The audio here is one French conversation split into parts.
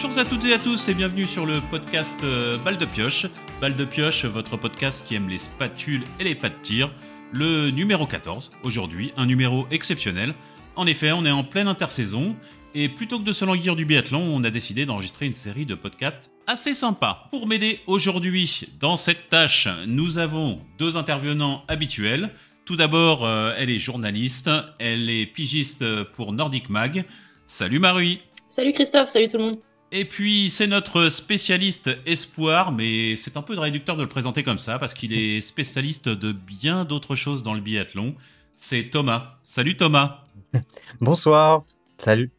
Bonjour à toutes et à tous et bienvenue sur le podcast euh, Balle de Pioche. Balle de Pioche, votre podcast qui aime les spatules et les pas de tir. Le numéro 14 aujourd'hui, un numéro exceptionnel. En effet, on est en pleine intersaison et plutôt que de se languir du biathlon, on a décidé d'enregistrer une série de podcasts assez sympas. Pour m'aider aujourd'hui dans cette tâche, nous avons deux intervenants habituels. Tout d'abord, euh, elle est journaliste, elle est pigiste pour Nordic Mag. Salut Marie Salut Christophe, salut tout le monde et puis c'est notre spécialiste espoir, mais c'est un peu de réducteur de le présenter comme ça, parce qu'il est spécialiste de bien d'autres choses dans le biathlon. C'est Thomas. Salut Thomas. Bonsoir. Salut.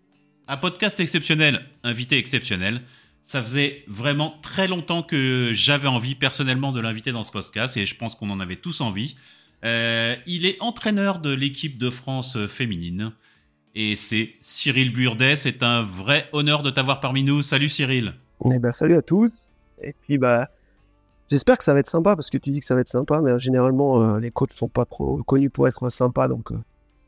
Un podcast exceptionnel, invité exceptionnel. Ça faisait vraiment très longtemps que j'avais envie personnellement de l'inviter dans ce podcast, et je pense qu'on en avait tous envie. Euh, il est entraîneur de l'équipe de France féminine et c'est Cyril Burdet. C'est un vrai honneur de t'avoir parmi nous. Salut Cyril. Eh ben, salut à tous. Et puis bah, j'espère que ça va être sympa parce que tu dis que ça va être sympa, mais généralement euh, les coachs sont pas trop connus pour être sympas, donc euh,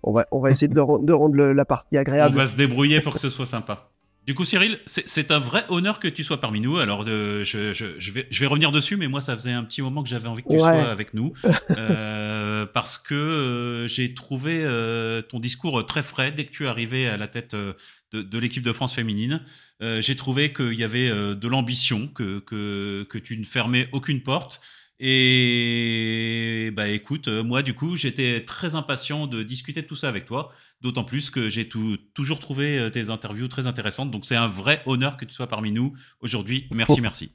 on va on va essayer de, de rendre la partie agréable. On va se débrouiller pour que ce soit sympa. Du coup, Cyril, c'est un vrai honneur que tu sois parmi nous. Alors, euh, je, je, je, vais, je vais revenir dessus, mais moi, ça faisait un petit moment que j'avais envie que tu sois avec nous. euh, parce que euh, j'ai trouvé euh, ton discours très frais dès que tu es arrivé à la tête de, de l'équipe de France féminine. j'ai trouvé qu'il y avait de l'ambition, que, que, que tu ne fermais aucune porte. Et bah écoute, moi du coup, j'étais très impatient de discuter de tout ça avec toi. D'autant plus que j'ai toujours trouvé euh, tes interviews très intéressantes. Donc c'est un vrai honneur que tu sois parmi nous aujourd'hui. Merci, oh. merci.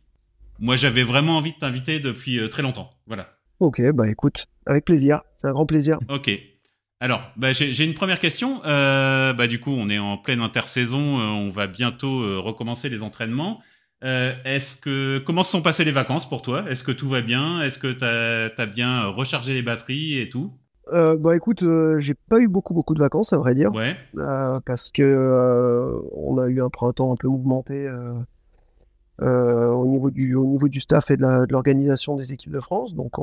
Moi, j'avais vraiment envie de t'inviter depuis euh, très longtemps. Voilà. Ok, bah écoute, avec plaisir. C'est un grand plaisir. Ok. Alors, bah, j'ai une première question. Euh, bah, du coup, on est en pleine intersaison. on va bientôt recommencer les entraînements. Est-ce que comment se sont passées les vacances pour toi? Est-ce que tout va bien? Est-ce que tu as, bien rechargé les batteries et tout? Euh, bah écoute, euh, j'ai pas eu beaucoup beaucoup de vacances à vrai dire, ouais. euh, parce que euh, on a eu un printemps un peu mouvementé euh, au niveau du au niveau du staff et de l'organisation des équipes de France. Donc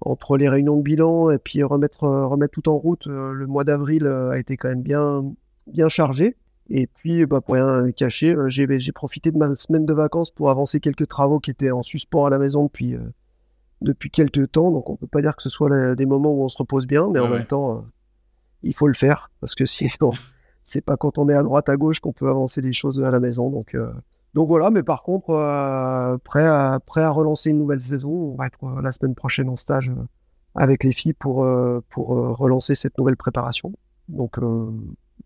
entre les réunions de bilan et puis remettre remettre tout en route, le mois d'avril a été quand même bien bien chargé. Et puis bah, pour rien cacher, j'ai j'ai profité de ma semaine de vacances pour avancer quelques travaux qui étaient en suspens à la maison depuis depuis quelques temps, donc on peut pas dire que ce soit des moments où on se repose bien, mais en même temps, euh, il faut le faire parce que sinon, c'est pas quand on est à droite à gauche qu'on peut avancer des choses à la maison. Donc, euh, donc voilà. Mais par contre, euh, prêt à prêt à relancer une nouvelle saison. On va être la semaine prochaine en stage avec les filles pour pour relancer cette nouvelle préparation. Donc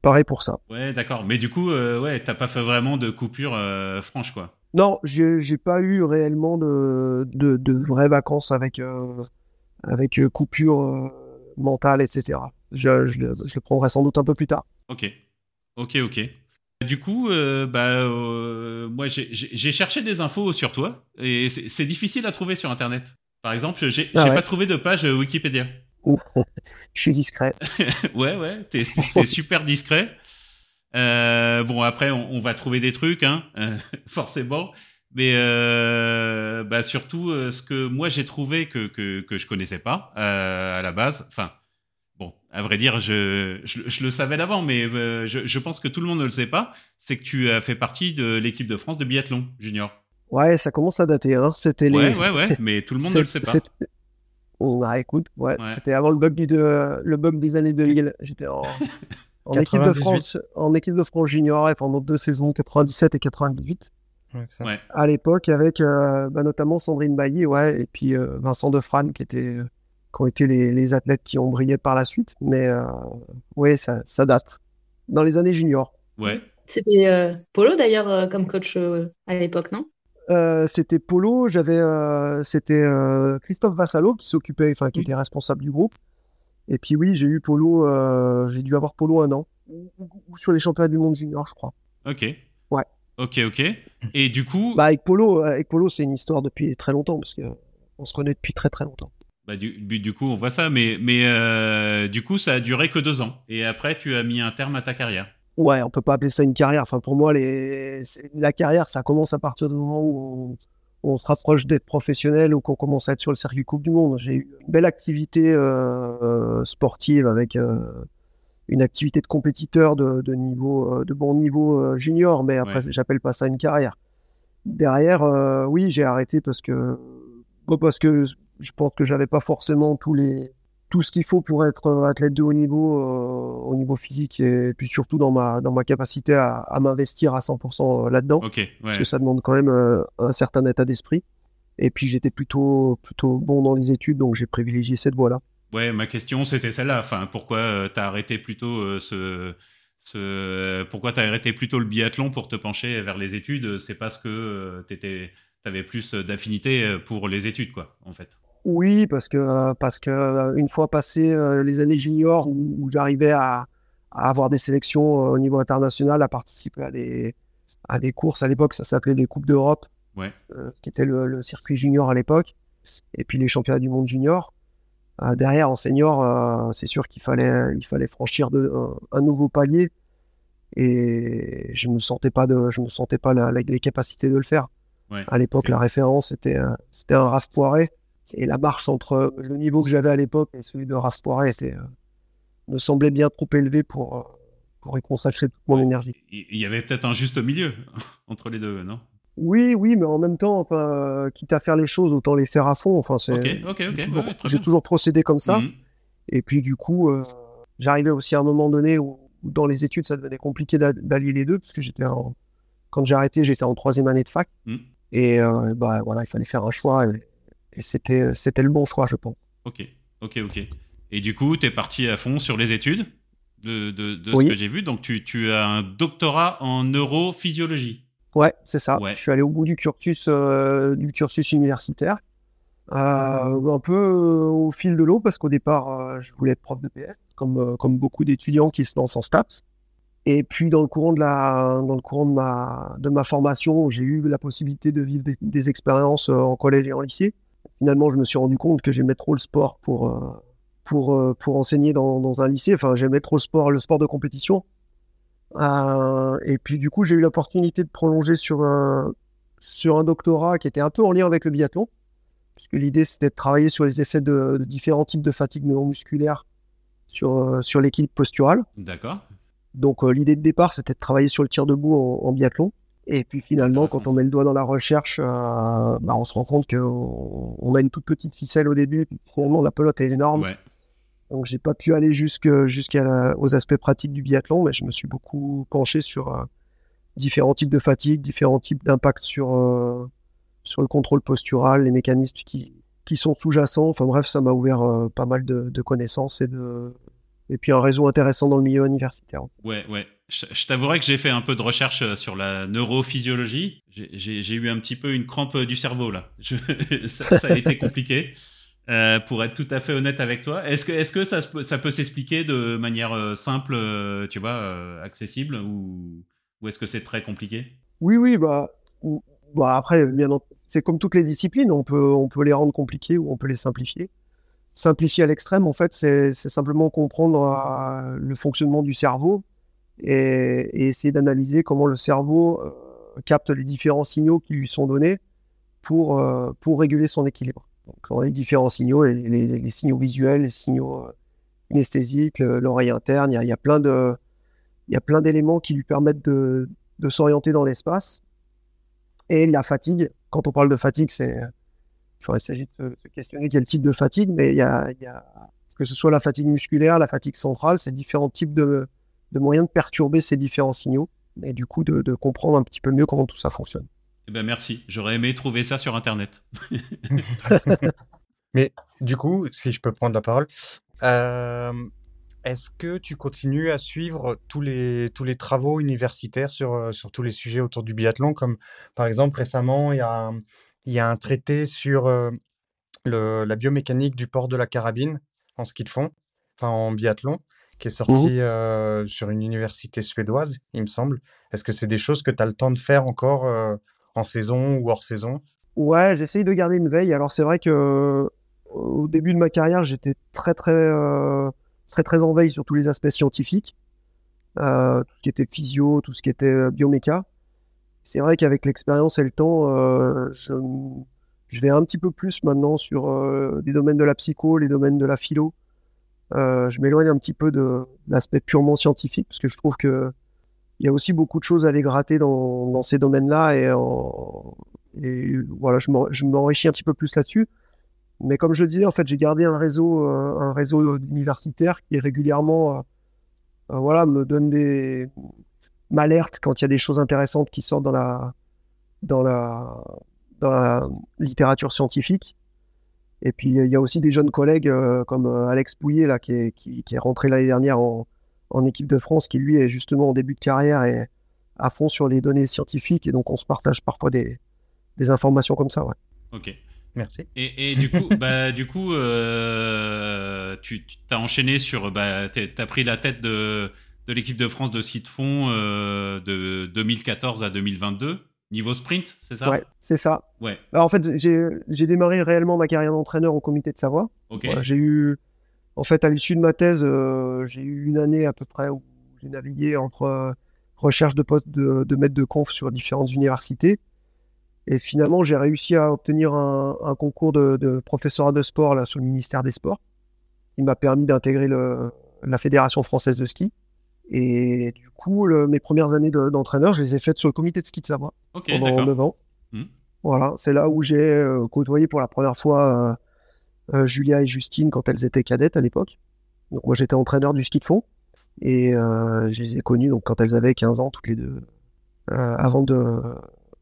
pareil pour ça. Ouais, d'accord. Mais du coup, ouais, t'as pas fait vraiment de coupure franche, quoi. Non, j'ai pas eu réellement de, de, de vraies vacances avec, euh, avec euh, coupure euh, mentale, etc. Je, je, je, le prendrai sans doute un peu plus tard. Ok, ok, ok. Du coup, euh, bah, euh, moi j'ai cherché des infos sur toi et c'est difficile à trouver sur Internet. Par exemple, j'ai ah ouais. pas trouvé de page Wikipédia. Je suis discret. ouais, ouais, t'es es super discret. Euh, bon, après, on, on, va trouver des trucs, hein, euh, forcément. Mais euh, bah surtout, euh, ce que moi j'ai trouvé que, que, que je connaissais pas à la base. Enfin, bon, à vrai dire, je, je, je le savais d'avant, mais je, je, pense que tout le monde ne le sait pas. C'est que tu as fait partie de l'équipe de France de biathlon junior. Ouais, ça commence à dater. Hein. C'était les... Ouais, ouais, ouais, mais tout le monde ne le sait pas. On a écoute, ouais, ouais. c'était avant le bug, du, le bug des années 2000. J'étais en, en équipe de France, en équipe de France junior et pendant deux saisons, 97 et 98. Ouais, ça. Ouais. À l'époque, avec euh, bah, notamment Sandrine Bailly, ouais, et puis euh, Vincent Defrane, qui étaient, euh, qui ont été les, les, athlètes qui ont brillé par la suite. Mais euh, ouais, ça, ça, date. Dans les années juniors. Ouais. C'était euh, Polo d'ailleurs comme coach à l'époque, non? C'était Polo. J'avais, c'était Christophe Vassalo qui s'occupait, enfin, qui était responsable du groupe. Et puis oui, j'ai eu Polo, euh, j'ai dû avoir Polo un an, ou sur les championnats du monde junior, je crois. Ok. Ouais. Ok, ok. Et du coup. Bah avec Polo, avec Polo, c'est une histoire depuis très longtemps parce que on se connaît depuis très très longtemps. Bah du, du coup, on voit ça, mais mais euh, du coup, ça a duré que deux ans. Et après, tu as mis un terme à ta carrière. Ouais, on peut pas appeler ça une carrière. Enfin, pour moi, les... la carrière, ça commence à partir du moment où on se rapproche d'être professionnel ou qu'on commence à être sur le circuit Coupe du Monde. J'ai eu une belle activité euh, sportive avec, euh, une activité de compétiteur de, de niveau, de bon niveau junior, mais après, j'appelle pas ça une carrière. Derrière, oui, j'ai arrêté parce que, parce que je pense que j'avais pas forcément tous les, tout ce qu'il faut pour être athlète de haut niveau euh, au niveau physique et puis surtout dans ma, dans ma capacité à, à m'investir à 100% là-dedans. Parce que ça demande quand même euh, un certain état d'esprit. Et puis j'étais plutôt, plutôt bon dans les études, donc j'ai privilégié cette voie-là. Ouais, ma question c'était celle-là. Enfin, pourquoi euh, tu as arrêté plutôt ce, ce, pourquoi as arrêté plutôt le biathlon pour te pencher vers les études? C'est parce que tu avais plus d'affinité pour les études, quoi, en fait. Oui, parce que, parce que euh, une fois passé euh, les années juniors où, j'arrivais à, avoir des sélections euh, au niveau international, à participer à des, à des courses, à l'époque ça s'appelait des Coupes d'Europe, qui était le, circuit junior à l'époque, et puis les championnats du monde junior. derrière, en senior, c'est sûr qu'il fallait, il fallait franchir de, un, nouveau palier, et je ne me sentais pas, de, je me sentais pas la, les capacités de le faire. à l'époque, la référence, c'était c'était un Raph Poiré et la marche entre le niveau que j'avais à l'époque et celui de Raph Poiré était, euh, me semblait bien trop élevé pour, euh, pour y consacrer toute mon énergie. Il y avait peut-être un juste milieu entre les deux, non? Oui, oui, mais en même temps, enfin, euh, quitte à faire les choses, autant les faire à fond. Enfin, c'est. J'ai toujours, procédé comme ça. Mhm. Et puis du coup, j'arrivais aussi à un moment donné où, dans les études, ça devenait compliqué d'allier les deux, parce que j'étais quand j'ai arrêté, j'étais en troisième année de fac. Mhm. Et bah, voilà, il fallait faire un choix. Et, et c'était, euh, c'était le bon choix, je pense. Ok, ok, ok. Et du coup, tu es parti à fond sur les études de, de, de ce que j'ai vu. Donc, tu, tu, as un doctorat en neurophysiologie. Ouais, c'est ça. Je suis allé au bout du cursus, euh, du cursus universitaire. Euh, un peu au fil de l'eau, parce qu'au départ, je voulais être prof de PS, comme, comme beaucoup d'étudiants qui se lancent en STAPS. Et puis, dans le courant de, la, dans le courant de, ma, de ma formation, j'ai eu la possibilité de vivre des, des expériences en collège et en lycée finalement, je me suis rendu compte que j'aimais trop le sport pour, euh, pour, euh, pour enseigner dans, dans, un lycée. Enfin, j'aimais trop le sport, le sport de compétition. Euh, et puis, du coup, j'ai eu l'opportunité de prolonger sur, sur un doctorat qui était un peu en lien avec le biathlon. Puisque l'idée, c'était de travailler sur les effets de, différents types de fatigue neuromusculaire sur, sur l'équilibre postural. D'accord. Donc, l'idée de départ, c'était de travailler sur le tir debout en biathlon. Et puis finalement, quand on met le doigt dans la recherche, euh, bah, on se rend compte qu'on on a une toute petite ficelle au début, puis finalement la pelote est énorme. Ouais. Donc j'ai pas pu aller jusqu'aux aspects pratiques du biathlon, mais je me suis beaucoup penché sur euh, différents types de fatigue, différents types d'impact sur, euh, sur le contrôle postural, les mécanismes qui, qui sont sous-jacents. Enfin bref, ça m'a ouvert pas mal de, de connaissances et de, et puis un réseau intéressant dans le milieu universitaire. Ouais, ouais. Je, t'avouerai que j'ai fait un peu de recherche euh, sur la neurophysiologie. J'ai eu un petit peu une crampe du cerveau là. ça, a été compliqué. Euh, pour être tout à fait honnête avec toi, est-ce que, ça, peut s'expliquer de manière euh, simple, tu vois, accessible, ou, est-ce que c'est très compliqué? Oui, oui, bah, bah après, bien c'est comme toutes les disciplines, on peut, les rendre compliquées ou on peut les simplifier simplifier à l'extrême, en fait, c'est simplement comprendre le fonctionnement du cerveau et, essayer d'analyser comment le cerveau euh, capte les différents signaux qui lui sont donnés pour, euh, pour réguler son équilibre. Donc, on a les différents signaux, les, signaux visuels, les signaux kinesthésiques, l'oreille interne, il y, a, plein y a plein d'éléments qui lui permettent de, de s'orienter dans l'espace. Et la fatigue, quand on parle de fatigue, c'est il s'agit de se questionner quel type de fatigue, mais il y a, que ce soit la fatigue musculaire, la fatigue centrale, c'est différents types de, moyens de perturber ces différents signaux et du coup de, comprendre un petit peu mieux comment tout ça fonctionne. Eh ben merci, j'aurais aimé trouver ça sur Internet. mais du coup, si je peux prendre la parole, euh, est-ce que tu continues à suivre tous les, tous les travaux universitaires sur, euh, sur tous les sujets autour du biathlon Comme par exemple récemment, il y a il y a un traité sur le, la biomécanique du port de la carabine en ski de fond, enfin en biathlon, qui est mmh sorti sur une université suédoise, il me semble. Est-ce que c'est des choses que tu as le temps de faire encore en saison ou hors saison? Ouais, j'essaye de garder une veille. Alors c'est vrai que au début de ma carrière, j'étais très très très très en veille sur tous les aspects scientifiques, tout ce qui était physio, tout ce qui était bioméca c'est vrai qu'avec l'expérience et le temps, euh, je, vais un petit peu plus maintenant sur euh, des domaines de la psycho, les domaines de la philo, je m'éloigne un petit peu de, l'aspect purement scientifique parce que je trouve que il y a aussi beaucoup de choses à aller gratter dans, ces domaines-là et, voilà, je m'enrichis un petit peu plus là-dessus. Mais comme je le disais, en fait, j'ai gardé un réseau, réseau universitaire qui régulièrement, voilà, me donne des, m'alerte quand il y a des choses intéressantes qui sortent dans la littérature scientifique. Et puis, il y a aussi des jeunes collègues euh, comme euh, Alex Pouillet, là, qui, est, qui, est rentré l'année dernière en, en, équipe de France, qui lui est justement en début de carrière et à fond sur les données scientifiques. Et donc, on se partage parfois des, des informations comme ça. Ouais. Ok. Merci. Et, et, du coup, bah, du coup euh, tu, tu as enchaîné sur. Bah, tu as pris la tête de, de l'équipe de France de ski de fond de 2014 à 2022. Niveau sprint, c'est ça? Ouais, c'est ça. Ouais. Alors, en fait, j'ai démarré réellement ma carrière d'entraîneur au comité de Savoie. Ok. j'ai eu, en fait, à l'issue de ma thèse, euh, j'ai eu une année à peu près où j'ai navigué entre euh, recherche de poste de, de, maître de conf sur différentes universités. Et finalement, j'ai réussi à obtenir un, un concours de, de, professorat de sport là, sur le ministère des Sports. Il m'a permis d'intégrer la Fédération française de ski. Et du coup, mes premières années d'entraîneur, je les ai faites sur le comité de ski de Savoie pendant 9 ans. Hmm. Voilà, c'est là où j'ai euh, côtoyé pour la première fois euh, euh, Julia et Justine quand elles étaient cadettes à l'époque. Donc moi j'étais entraîneur du ski de fond et je les ai connues donc, quand elles avaient 15 ans toutes les deux. avant de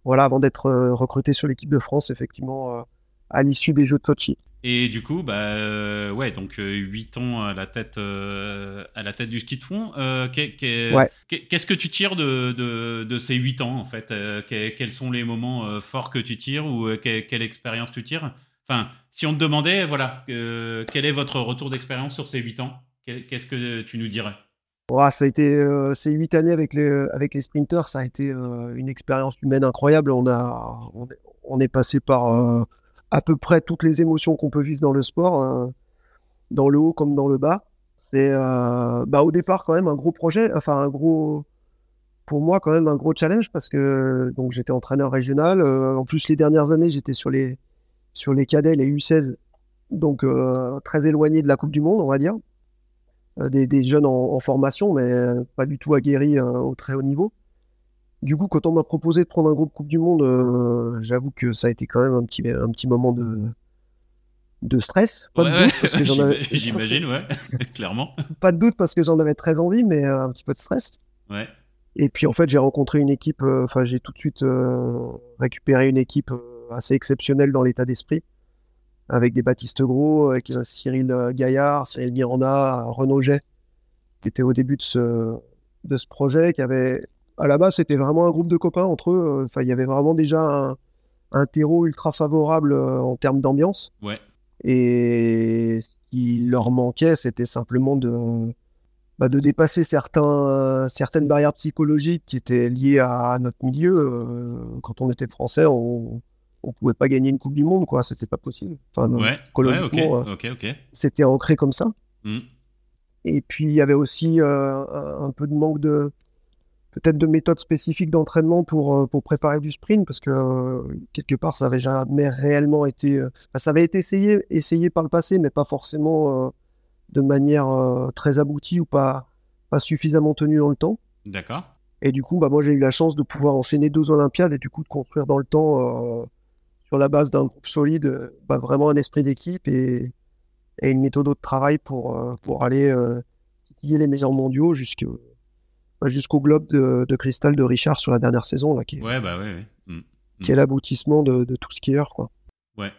voilà, avant d'être recrutées sur l'équipe de France, effectivement, à l'issue des Jeux de Sochi. Et du coup, bah, euh, ouais, donc 8 euh, ans à la tête, euh, à la tête du ski de fond. Qu'est-ce que tu tires de, de, de, ces 8 ans, en fait Quels sont les moments forts que tu tires ou quelle expérience tu tires? Enfin, si on te demandait, voilà, quel est votre retour d'expérience sur ces 8 ans Qu'est-ce que tu nous dirais? Ça a été ces 8 années avec les, avec les sprinters, ça a été une expérience humaine incroyable. On, a, on est passé par à peu près toutes les émotions qu'on peut vivre dans le sport, euh, dans le haut comme dans le bas. C'est euh, bah, au départ quand même un gros projet, enfin un gros, pour moi quand même un gros challenge parce que donc j'étais entraîneur régional. Euh, en plus les dernières années j'étais sur les sur les cadets, les U16, donc très éloigné de la Coupe du Monde, on va dire. Des, des, jeunes en, formation, mais pas du tout aguerris au très haut niveau. Du coup, quand on m'a proposé de prendre un groupe Coupe du Monde, euh, j'avoue que ça a été quand même un petit, un petit moment de, de stress. Pas de doute, parce que j'en avais. J'imagine, ouais, clairement. Pas de doute parce que j'en avais très envie, mais euh, un petit peu de stress. Ouais. Et puis en fait, j'ai rencontré une équipe, euh, enfin, j'ai tout de suite récupéré une équipe assez exceptionnelle dans l'état d'esprit, avec des Baptiste Gros, avec Cyril Gaillard, Cyril Miranda, Renaud Jet, qui était au début de ce, de ce projet, qui avait à la base, c'était vraiment un groupe de copains entre eux. Enfin, il y avait vraiment déjà un, terreau ultra favorable euh, en termes d'ambiance. Ouais. Et ce qui leur manquait, c'était simplement de, bah, de dépasser certains, certaines barrières psychologiques qui étaient liées à, notre milieu. Euh, quand on était français, on ne pouvait pas gagner une Coupe du Monde, quoi. C'était pas possible. Enfin, ouais, ouais c'était ancré comme ça. Mmh. Et puis, il y avait aussi euh, un, peu de manque de, peut-être de méthodes spécifiques d'entraînement pour, euh, pour préparer du sprint, parce que euh, quelque part, ça avait jamais réellement été. Euh, ça avait été essayé, essayé par le passé, mais pas forcément de manière très aboutie ou pas, pas suffisamment tenue dans le temps. D'accord. Et du coup, bah, moi, j'ai eu la chance de pouvoir enchaîner deux Olympiades et du coup de construire dans le temps, sur la base d'un groupe solide, bah, vraiment un esprit d'équipe et, et, une méthode de travail pour, pour aller titiller les meilleurs mondiaux jusqu'à jusqu'au globe de, cristal de Richard sur la dernière saison là, qui est, ouais, bah ouais, mm. Mm. qui est l'aboutissement de, tout skieur quoi. Ouais.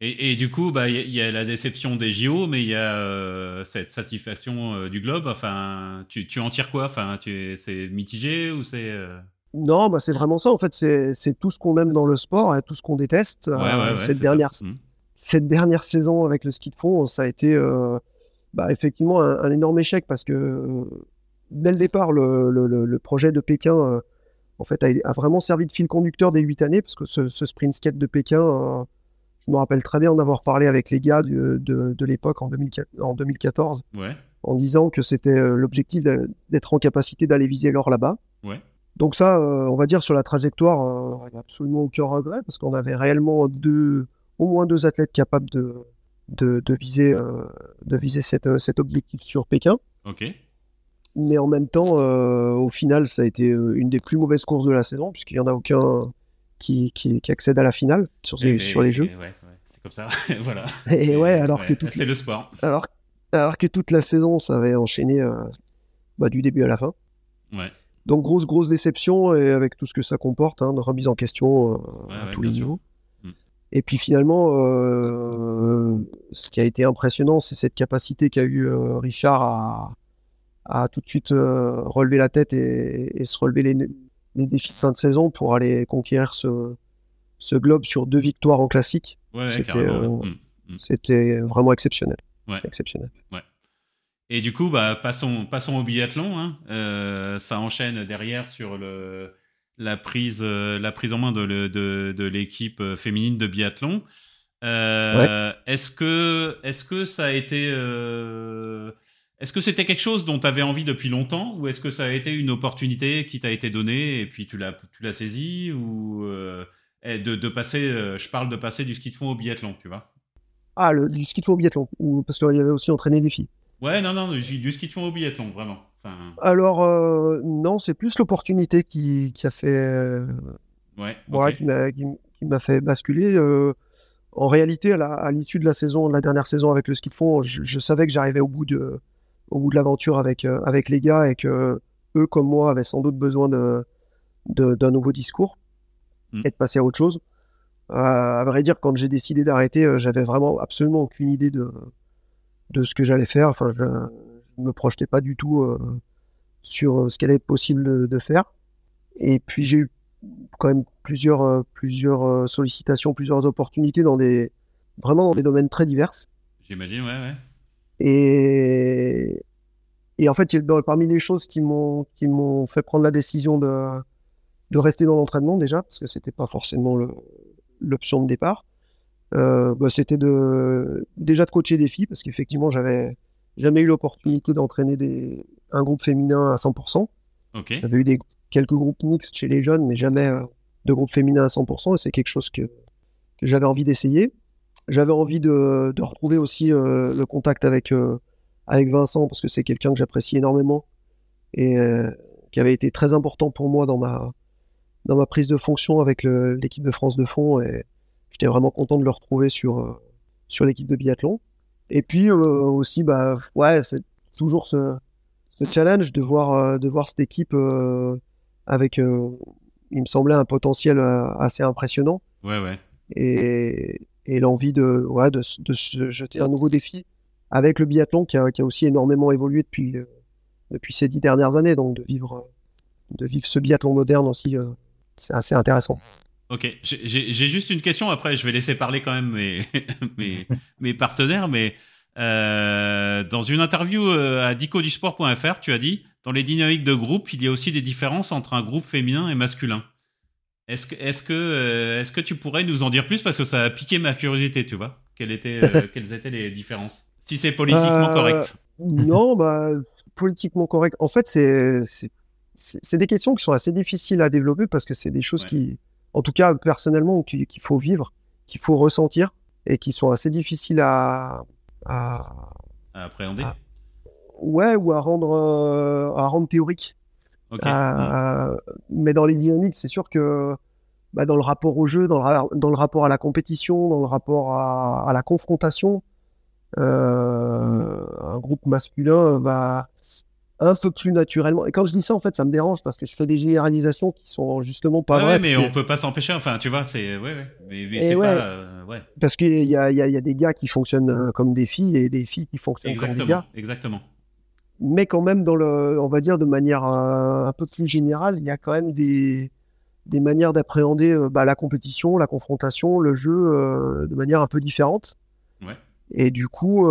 Et, et du coup, bah il y, a la déception des JO, mais il y a euh, cette satisfaction euh, du globe. Enfin, tu, tu en tires quoi? Enfin, tu c'est mitigé ou c'est euh? Non, bah c'est vraiment ça. En fait, c'est tout ce qu'on aime dans le sport et tout ce qu'on déteste. cette dernière mm. cette dernière saison avec le ski de fond, ça a été bah, effectivement un, un, énorme échec parce que dès le départ, le, projet de Pékin euh, en fait, a, vraiment servi de fil conducteur des huit années, parce que ce, sprint skate de Pékin, euh, je me rappelle très bien d'avoir parlé avec les gars de, l'époque en, 2014, en disant que c'était euh, l'objectif d'être en capacité d'aller viser l'or là-bas. Donc ça, on va dire sur la trajectoire, il n'y a absolument aucun regret, parce qu'on avait réellement deux, au moins deux athlètes capables de, de, viser, de viser cette, cet objectif sur Pékin. Ok. Mais en même temps, au final, ça a été une des plus mauvaises courses de la saison, puisqu'il n'y en a aucun qui, qui, accède à la finale sur, sur les jeux. c'est comme ça, voilà. Et, ouais, alors que tout. C'est le sport. Alors, alors que toute la saison, ça avait enchaîné bah, du début à la fin. Ouais. Donc grosse grosse déception et avec tout ce que ça comporte, hein, de remise en question euh, à tous les niveaux. Mm. Et puis finalement, euh, ce qui a été impressionnant, c'est cette capacité qu'a eu euh, Richard à, à, tout de suite relever la tête et, se relever les, les, défis de fin de saison pour aller conquérir ce, ce globe sur deux victoires en classique. Mm, mm. C'était vraiment exceptionnel. Exceptionnel. Et du coup, bah, passons, passons au biathlon. Hein. Euh, ça enchaîne derrière sur le, la, prise, euh, la prise en main de, de, de l'équipe euh, féminine de biathlon. Est-ce que, est que ça a été. Est-ce que c'était quelque chose dont tu avais envie depuis longtemps ou est-ce que ça a été une opportunité qui t'a été donnée et puis tu l'as, tu l'as saisie ou de, de, passer, je parle de passer du ski de fond au biathlon, tu vois? Ah, le, du ski de fond au biathlon, parce qu'il y avait aussi entraîné des filles. Ouais, non, non, du ski de fond au biathlon, vraiment. Alors, euh, non, c'est plus l'opportunité qui, qui, a fait. Euh, ouais, qui m'a fait basculer. Euh, en réalité, à l'issue de la saison, de la dernière saison avec le ski de fond, je, savais que j'arrivais au bout de, au bout de l'aventure avec, avec les gars et que eux, comme moi, avaient sans doute besoin de, d'un nouveau discours hmm. et de passer à autre chose. à vrai dire, quand j'ai décidé d'arrêter, j'avais vraiment absolument aucune idée de, de ce que j'allais faire. Enfin, je ne me projetais pas du tout euh, sur euh, ce qu'elle est possible de, faire. Et puis j'ai eu quand même plusieurs, euh, plusieurs sollicitations, plusieurs opportunités dans des vraiment dans des domaines très divers. J'imagine, ouais, ouais. Et, et en fait, dans, parmi les choses qui m'ont qui m'ont fait prendre la décision de de rester dans l'entraînement déjà, parce que c'était pas forcément l'option de départ. Euh, bah, c'était de déjà de coacher des filles parce qu'effectivement j'avais jamais eu l'opportunité d'entraîner des un groupe féminin à 100%. Okay. J'avais eu des quelques groupes mixtes chez les jeunes, mais jamais euh, de groupe féminin à 100%. Et c'est quelque chose que, que j'avais envie d'essayer. J'avais envie de, de, retrouver aussi euh, le contact avec avec Vincent parce que c'est quelqu'un que j'apprécie énormément et qui avait été très important pour moi dans ma dans ma prise de fonction avec l'équipe de France de fond et j'étais vraiment content de le retrouver sur, euh, sur l'équipe de biathlon. Et puis euh, aussi, bah, ouais, c'est toujours ce, ce, challenge de voir, euh, de voir cette équipe avec, il me semblait, un potentiel assez impressionnant. Ouais, ouais. Et, et l'envie de, ouais, de, se jeter un nouveau défi avec le biathlon qui a, aussi énormément évolué depuis, depuis ces dix dernières années. Donc de vivre, de vivre ce biathlon moderne aussi, c'est assez intéressant. Ok, j'ai juste une question. Après, je vais laisser parler quand même mes, mes, partenaires. Mais euh, dans une interview euh, à dicodusport.fr, tu as dit dans les dynamiques de groupe, il y a aussi des différences entre un groupe féminin et masculin. Est-ce que, est-ce que, euh, est-ce que tu pourrais nous en dire plus? Parce que ça a piqué ma curiosité, tu vois quelles étaient, quelles étaient les différences? Si c'est politiquement correct. Non, bah politiquement correct. En fait, c'est c'est des questions qui sont assez difficiles à développer parce que c'est des choses qui en tout cas personnellement, qu'il faut vivre, qu'il faut ressentir et qui sont assez difficiles à, à, appréhender. ouais, ou à rendre, euh, à rendre théorique. Euh, mais dans les dynamiques, c'est sûr que bah, dans le rapport au jeu, dans le, dans le, rapport à la compétition, dans le rapport à, la confrontation, euh, un groupe masculin va, un peu plus naturellement. Et quand je dis ça, en fait, ça me dérange parce que je fais des généralisations qui sont justement pas vraies. Ouais, mais on peut pas s'empêcher. Enfin, tu vois, c'est ouais, ouais. Mais, c'est pas, euh, ouais. Parce qu'il y a, y, a, y a, des gars qui fonctionnent comme des filles et des filles qui fonctionnent comme des gars. Exactement. Mais quand même, dans le, on va dire de manière euh, un peu plus générale, il y a quand même des, des manières d'appréhender bah, la compétition, la confrontation, le jeu de manière un peu différente. Ouais. Et du coup,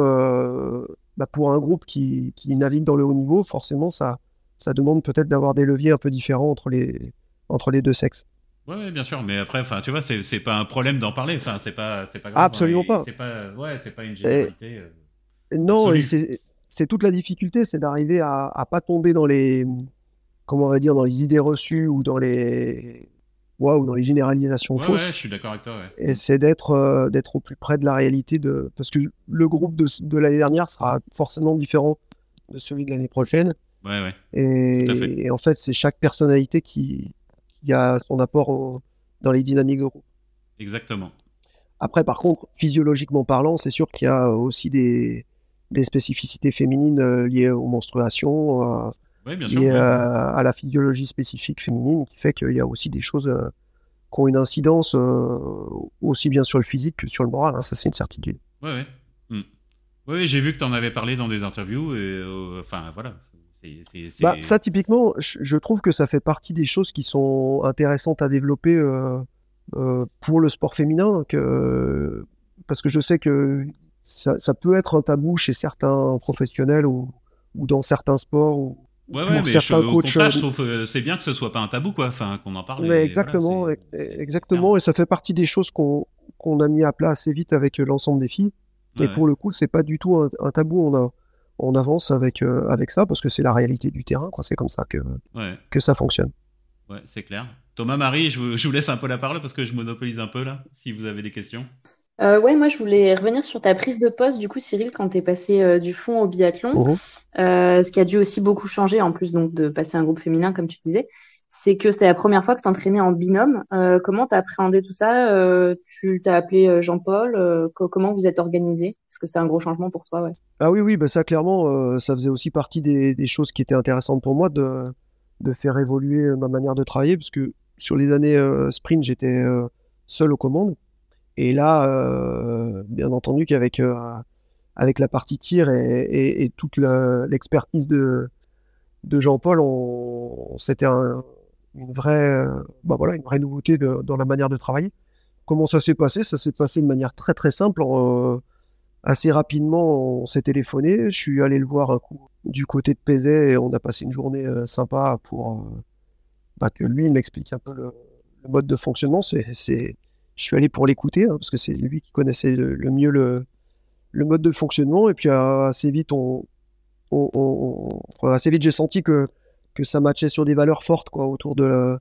bah, pour un groupe qui, qui, navigue dans le haut niveau, forcément, ça, ça demande peut-être d'avoir des leviers un peu différents entre les, entre les deux sexes. Oui, bien sûr, mais après, enfin, tu vois, c'est pas un problème d'en parler. Enfin, c'est pas, c'est pas grave. Absolument pas. C'est pas, ouais, c'est pas une généralité. Euh, non, c'est toute la difficulté, c'est d'arriver à, à pas tomber dans les, comment on va dire, dans les idées reçues ou dans les, ou dans les généralisations fausses. Ouais, je suis d'accord avec toi. Et c'est d'être d'être au plus près de la réalité de parce que le groupe de, de l'année dernière sera forcément différent de celui de l'année prochaine. Ouais, ouais. Et, en fait, c'est chaque personnalité qui, qui, a son apport dans les dynamiques de groupe. Exactement. Après, par contre, physiologiquement parlant, c'est sûr qu'il y a aussi des, des spécificités féminines euh, liées aux menstruations, euh, bien liées à, la physiologie spécifique féminine, qui fait qu'il y a aussi des choses euh, qui ont une incidence aussi bien sur le physique que sur le moral. Hein, ça, c'est une certitude. Ouais, ouais. Hmm. Oui, j'ai vu que tu en avais parlé dans des interviews. Et, enfin, voilà. Bah, ça, typiquement, je trouve que ça fait partie des choses qui sont intéressantes à développer pour le sport féminin. Que, parce que je sais que ça, peut être un tabou chez certains professionnels ou, ou dans certains sports. Ou, ouais, ouais, mais je, au contraire, je trouve euh, c'est bien que ce soit pas un tabou, quoi. Enfin, qu'on en parle. exactement, exactement. Et ça fait partie des choses qu'on qu'on a mis à plat assez vite avec l'ensemble des filles. Et pour le coup, c'est pas du tout un, tabou. On a on avance avec, euh, avec ça parce que c'est la réalité du terrain. C'est comme ça que, que ça fonctionne. Ouais, c'est clair. Thomas, Marie, je vous, je vous, laisse un peu la parole parce que je monopolise un peu là, si vous avez des questions. Euh, ouais, moi je voulais revenir sur ta prise de poste, du coup, Cyril, quand tu es passé euh, du fond au biathlon, mmh euh, ce qui a dû aussi beaucoup changer, en plus donc de passer un groupe féminin, comme tu disais, c'est que c'était la première fois que tu entraînais en binôme. Comment tu as appréhendé tout ça? Tu t'as appelé Jean-Paul Comment vous êtes organisé? Parce que c'était un gros changement pour toi, ouais. Ah oui, oui, bah ça clairement, ça faisait aussi partie des, des, choses qui étaient intéressantes pour moi de, de faire évoluer ma manière de travailler, parce que sur les années sprint, j'étais seul aux commandes. Et là, euh, bien entendu qu'avec euh, avec la partie tir et, toute l'expertise de, Jean-Paul, c'était un, une vraie, bah voilà, une vraie nouveauté dans la manière de travailler. Comment ça s'est passé? Ça s'est passé de manière très très simple. Euh, assez rapidement, on s'est téléphoné. Je suis allé le voir du côté de Pézet et on a passé une journée sympa pour bah, que lui m'explique un peu le, le, mode de fonctionnement. C'est je suis allé pour l'écouter, hein, parce que c'est lui qui connaissait le, mieux le, mode de fonctionnement. Et puis assez vite, on, assez vite j'ai senti que, que ça matchait sur des valeurs fortes quoi, autour de la,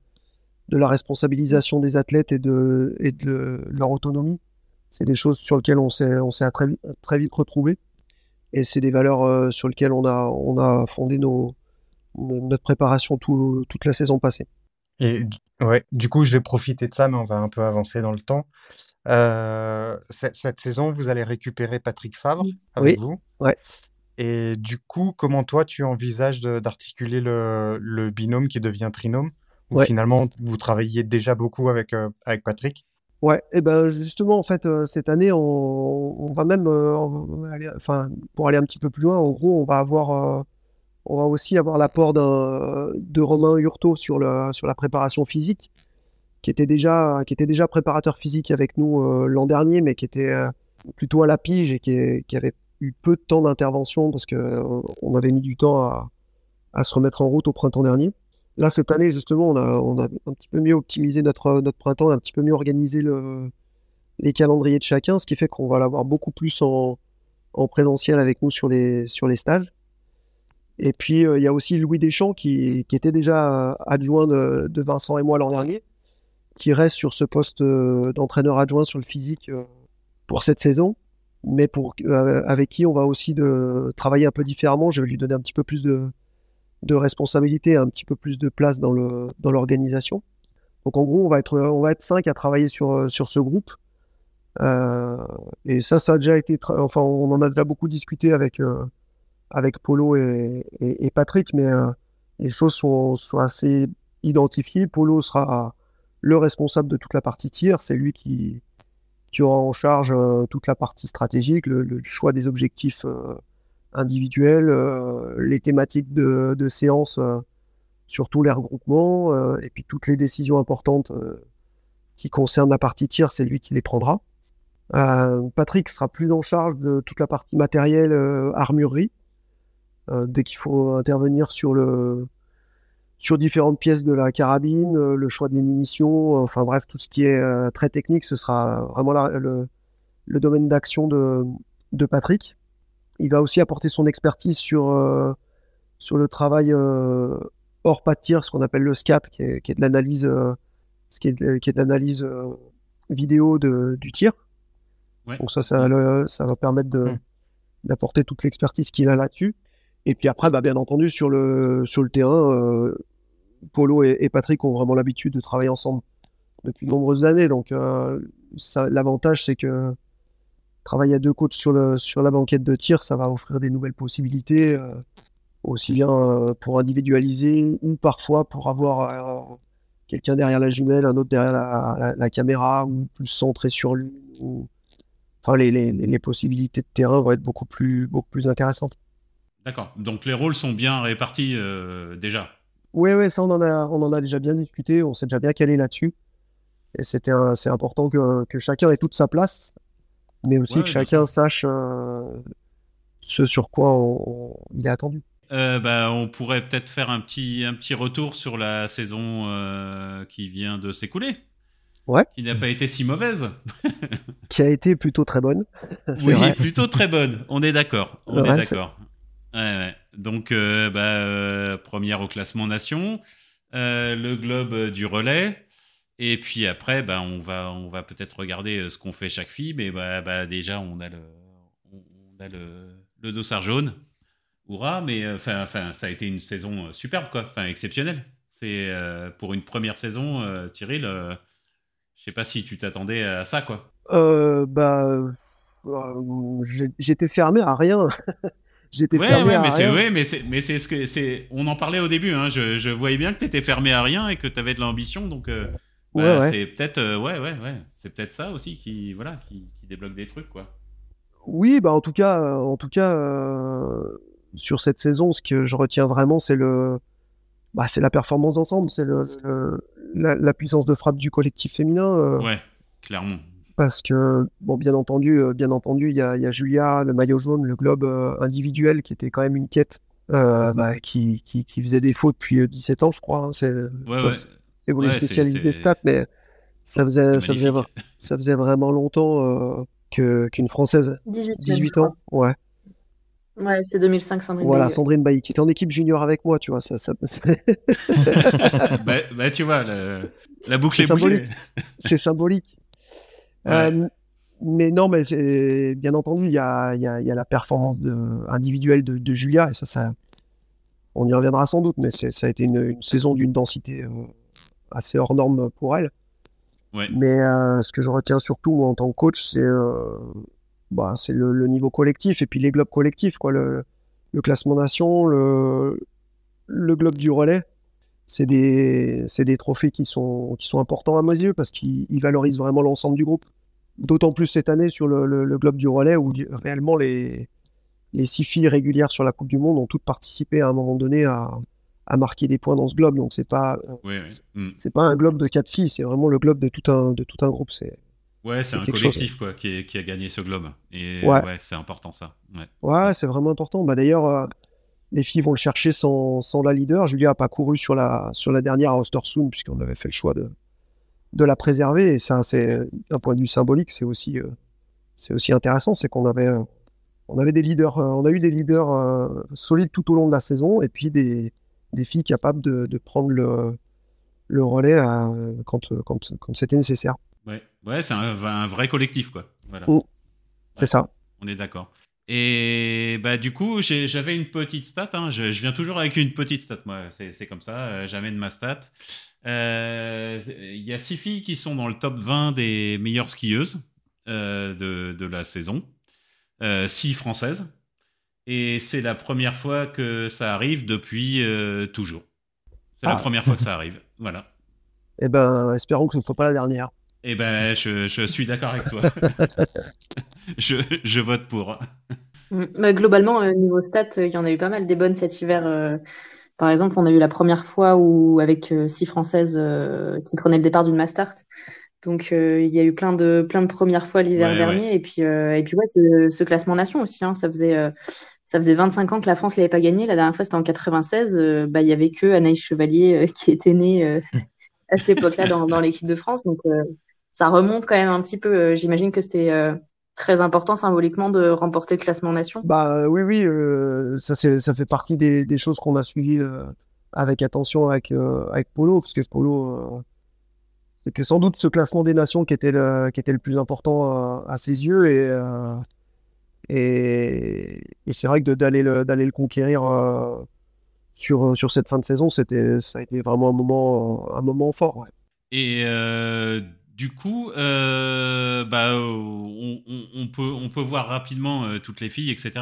de la responsabilisation des athlètes et de, et de leur autonomie. C'est des choses sur lesquelles on s'est, on s'est très, très vite retrouvé. Et c'est des valeurs euh, sur lesquelles on a, on a fondé nos, notre préparation tout, toute la saison passée. Et ouais, du coup, je vais profiter de ça, mais on va un peu avancer dans le temps. Euh, cette, saison, vous allez récupérer Patrick Favre avec vous. Ouais. Et du coup, comment toi, tu envisages d'articuler le, le, binôme qui devient trinôme? Ou finalement, vous travailliez déjà beaucoup avec, euh, avec Patrick? Ouais, et ben justement, en fait, euh, cette année, on, on va même, enfin, pour aller un petit peu plus loin, en gros, on va avoir on va aussi avoir l'apport de Romain Hurtaud sur, la préparation physique, qui était déjà, préparateur physique avec nous euh, l'an dernier, mais qui était euh, plutôt à la pige et qui, avait eu peu de temps d'intervention parce qu'on euh, avait mis du temps à, se remettre en route au printemps dernier. Là, cette année, justement, on a, on a un petit peu mieux optimisé notre, printemps, un petit peu mieux organisé le, les calendriers de chacun, ce qui fait qu'on va l'avoir beaucoup plus en, en présentiel avec nous sur les, sur les stages. Et puis, euh, il y a aussi Louis Deschamps qui, qui était déjà euh, adjoint de, de, Vincent et moi l'an dernier, qui reste sur ce poste euh, d'entraîneur adjoint sur le physique pour cette saison, mais pour, avec qui on va aussi de, travailler un peu différemment. Je vais lui donner un petit peu plus de, de responsabilité, un petit peu plus de place dans l'organisation. Dans Donc en gros, on va être, on va être cinq à travailler sur, sur ce groupe. Euh, et ça, ça a déjà été, enfin, on en a déjà beaucoup discuté avec, avec Polo et, Patrick, mais euh, les choses sont, assez identifiées. Polo sera le responsable de toute la partie tir, c'est lui qui, aura en charge euh, toute la partie stratégique, le, choix des objectifs euh, individuels, les thématiques de, de séance sur tous les regroupements, et puis toutes les décisions importantes qui concernent la partie tir, c'est lui qui les prendra. Patrick sera plus en charge de toute la partie matérielle, armurerie. Euh, dès qu'il faut intervenir sur le sur différentes pièces de la carabine, euh, le choix des munitions, euh, enfin bref, tout ce qui est très technique, ce sera vraiment le, le, domaine d'action de, de, Patrick. Il va aussi apporter son expertise sur, sur le travail hors pas de tir, ce qu'on appelle le SCAT, qui est, qui est de l'analyse ce qui est, qui est l'analyse vidéo de, du tir. Donc ça, ça, ça va permettre mmh. d'apporter toute l'expertise qu'il a là-dessus. Et puis après, bah, bien entendu, sur le, sur le terrain, Polo et, Patrick ont vraiment l'habitude de travailler ensemble depuis de nombreuses années. Donc l'avantage, c'est que travailler à deux coachs sur, le, sur la banquette de tir, ça va offrir des nouvelles possibilités, euh, aussi bien euh, pour individualiser ou parfois pour avoir euh, quelqu'un derrière la jumelle, un autre derrière la, caméra ou plus centré sur lui. Enfin, les, les, les, possibilités de terrain vont être beaucoup plus, beaucoup plus intéressantes. D'accord. Donc les rôles sont bien répartis déjà. Oui, oui, ça on en, a, on en a déjà bien discuté, on s'est déjà bien calé là-dessus. Et c'était c'est important que, que, chacun ait toute sa place mais aussi que chacun sache euh, ce sur quoi il est attendu. Euh, bah, on pourrait peut-être faire un petit, un petit retour sur la saison euh, qui vient de s'écouler. Ouais. Qui n'a pas été si mauvaise. qui a été plutôt très bonne. oui, plutôt très bonne. On est d'accord. On est d'accord. Donc, bah, première au classement nation. le globe du relais. Et puis après, bah, on va, peut-être regarder euh, ce qu'on fait chaque fille. Mais bah, bah, déjà, on a le, on dossard jaune. Hurrah, mais euh, enfin, ça a été une saison euh, superbe, exceptionnelle. C'est pour une première saison, Cyril. je sais pas si tu t'attendais à ça, quoi. bah, j'étais fermé à rien. J'étais fermé à mais rien. Ouais, mais c'est, mais c'est ce que c'est. On en parlait au début. Hein. Je, je, voyais bien que tu étais fermé à rien et que tu avais de l'ambition, donc. Bah, c'est peut-être euh, ouais ouais ouais, c'est peut-être ça aussi qui voilà qui, débloque des trucs quoi. Oui, bah en tout cas euh, en tout cas euh, sur cette saison, ce que je retiens vraiment, c'est le bah, c'est la performance d'ensemble, c'est le, la, puissance de frappe du collectif féminin. ouais, clairement. Parce que bon, bien entendu, bien entendu, il y a, y a, Julia, le maillot jaune, le globe individuel qui était quand même une quête. Bah, qui, qui, qui, faisait défaut depuis 17 ans, je crois. Hein, c'est, ouais, vous les spécialistes des stats, mais ça faisait, ça faisait, ça faisait, vraiment longtemps euh, que, qu'une Française. 18, ans, ouais. Ouais, c'était 2005, Sandrine Voilà, Sandrine Bailly, qui était en équipe junior avec moi, tu vois. Ça, ça... bah, bah, tu vois, la boucle est, symbolique. C'est symbolique. Euh, mais non, mais bien entendu, il y a, y, a, y a, la performance de, individuelle de, de, Julia, et ça, ça, on y reviendra sans doute, mais ça a été une, une saison d'une densité euh, assez hors norme pour elle. Mais euh, ce que je retiens surtout en tant que coach, c'est euh, bah, le, niveau collectif et puis les globes collectifs, quoi. Le, le classement nation, le, le globe du relais, c'est des, des trophées qui sont, qui sont importants à mes yeux parce qu'ils valorisent vraiment l'ensemble du groupe. D'autant plus cette année sur le, le, globe du relais où réellement les, les six filles régulières sur la Coupe du Monde ont toutes participé à un moment donné à, à marquer des points dans ce globe. Donc c'est pas hmm. c'est pas un globe de quatre filles, c'est vraiment le globe de tout un de tout un groupe. C'est ouais, c'est un collectif quoi qui, qui, a gagné ce globe. Et ouais, c'est important ça. Ouais, c'est vraiment important. Bah d'ailleurs. Euh, les filles vont le chercher sans, sans, la leader. Julia n'a pas couru sur la, sur la dernière à Ostersund puisqu'on avait fait le choix de, de la préserver. Et ça, c'est d'un point de vue symbolique, c'est aussi, euh, c'est aussi intéressant. C'est qu'on avait, euh, on avait des leaders, on a eu des leaders solides tout au long de la saison et puis des, des filles capables de, prendre le, le relais quand, quand, quand c'était nécessaire. Ouais, ouais c'est un, vrai collectif, quoi. Voilà. Mm. c'est ça. On est d'accord. Et bah du coup, j'avais une petite stat. Hein. Je, viens toujours avec une petite stat, moi. C'est comme ça. Euh, jamais de ma stat. Euh, il y a six filles qui sont dans le top 20 des meilleures skieuses euh, de, de, la saison. six françaises. Et c'est la première fois que ça arrive depuis euh, toujours. C'est la ah. première fois que ça arrive. Voilà. Eh ben, espérons que ce ne soit pas la dernière. Eh ben, je, je suis d'accord avec toi. je, je, vote pour. Mm. Bah, globalement, euh, niveau stats, il y en a eu pas mal des bonnes cet hiver. Euh. par exemple, on a eu la première fois où, avec six Françaises qui prenaient le départ d'une Mastart. Donc, il y a eu plein de, plein de premières fois l'hiver dernier. Et puis, et puis ouais, ce, ce classement nation aussi, hein, ça faisait ça faisait 25 ans que la France l'avait pas gagné. La dernière fois, c'était en 96. Euh, bah, il y avait que Anaïs Chevalier euh, qui était née euh, à cette époque-là dans, dans l'équipe de France. Donc, ça remonte quand même un petit peu. J'imagine que c'était très important symboliquement de remporter le classement nation. Bah oui, oui, ça, ça fait partie des, des choses qu'on a suivies avec attention avec, avec Polo, parce que Polo, c'était sans doute ce classement des nations qui était le, qui était le plus important à, ses yeux. Et, et, c'est vrai que d'aller le, d'aller le conquérir sur, sur cette fin de saison, c'était, ça a été vraiment un moment, un moment fort. Et du coup, euh, bah, on, peut, on peut voir rapidement euh, toutes les filles, etc.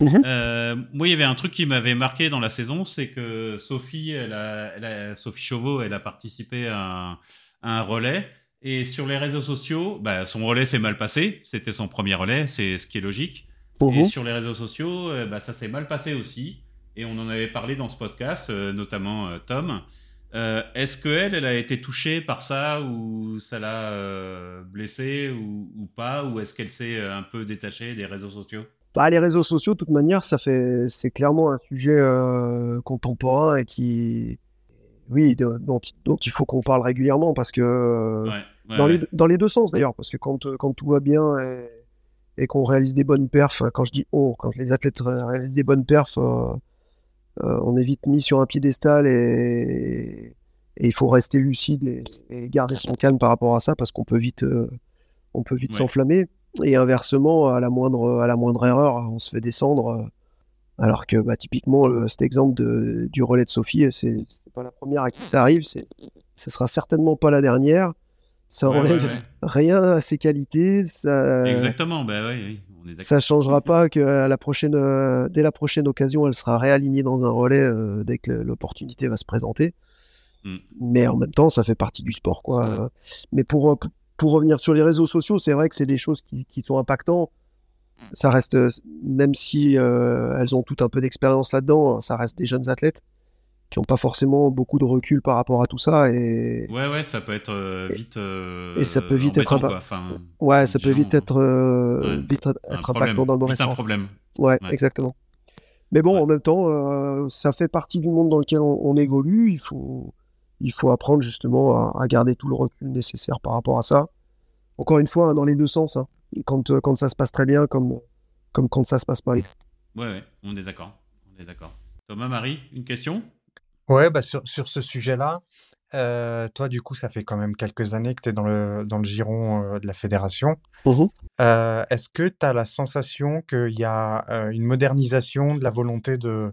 Mhm. Euh, moi, il y avait un truc qui m'avait marqué dans la saison, c'est que Sophie, elle a, Sophie Chauveau, elle a participé à un, relais. Et sur les réseaux sociaux, bah, son relais s'est mal passé. C'était son premier relais, c'est ce qui est logique. Et mhm. sur les réseaux sociaux, bah, ça s'est mal passé aussi. Et on en avait parlé dans ce podcast, notamment Tom. Euh, est-ce qu'elle, elle a été touchée par ça ou ça l'a euh, blessée ou, pas? Ou est-ce qu'elle s'est euh, un peu détachée des réseaux sociaux? Bah, Les réseaux sociaux, de toute manière, ça fait, c'est clairement un sujet contemporain et qui, oui, dont, il faut qu'on parle régulièrement parce que dans, Les, dans, Les, deux sens d'ailleurs, parce que quand, quand tout va bien et, qu'on réalise des bonnes perfs, quand je dis oh, quand les athlètes réalisent des bonnes perfs, on est vite mis sur un piédestal et, et il faut rester lucide et, garder son calme par rapport à ça parce qu'on peut vite, euh, on peut vite s'enflammer. Et inversement, à la moindre, à la moindre erreur, on se fait descendre. Euh, alors que bah, typiquement, cet exemple de, du relais de Sophie, c'est pas la première à qui ça arrive, ce sera certainement pas la dernière. Ça enlève rien à ses qualités. Ça... Exactement, bah oui, ça changera pas que la prochaine, euh, dès la prochaine occasion, elle sera réalignée dans un relais euh, dès que l'opportunité va se présenter. Mm. Mais en même temps, ça fait partie du sport, quoi. Mais pour, euh, pour revenir sur les réseaux sociaux, c'est vrai que c'est des choses qui, qui, sont impactantes. Ça reste, même si elles ont tout un peu d'expérience là-dedans, ça reste des jeunes athlètes qui n'ont pas forcément beaucoup de recul par rapport à tout ça. Et... Ouais, ouais, ça peut être euh, vite. Euh, et ça peut vite être. Enfin, ouais, ça peut vite être, euh, vite être impactant dans le mauvais sens. un problème. Ouais, exactement. Mais bon, en même temps, ça fait partie du monde dans lequel on, évolue. Il faut, il faut apprendre justement à, garder tout le recul nécessaire par rapport à ça. Encore une fois, hein, dans les deux sens. Hein. Quand, quand ça se passe très bien, comme, comme quand ça se passe mal. Ouais, ouais, on est d'accord. On est d'accord. Thomas, Marie, une question? Ouais, bah, sur sur ce sujet-là, toi, du coup, ça fait quand même quelques années que tu es dans le dans le giron, de la fédération. Mmh est-ce que tu as la sensation qu'il y a, une modernisation de la volonté de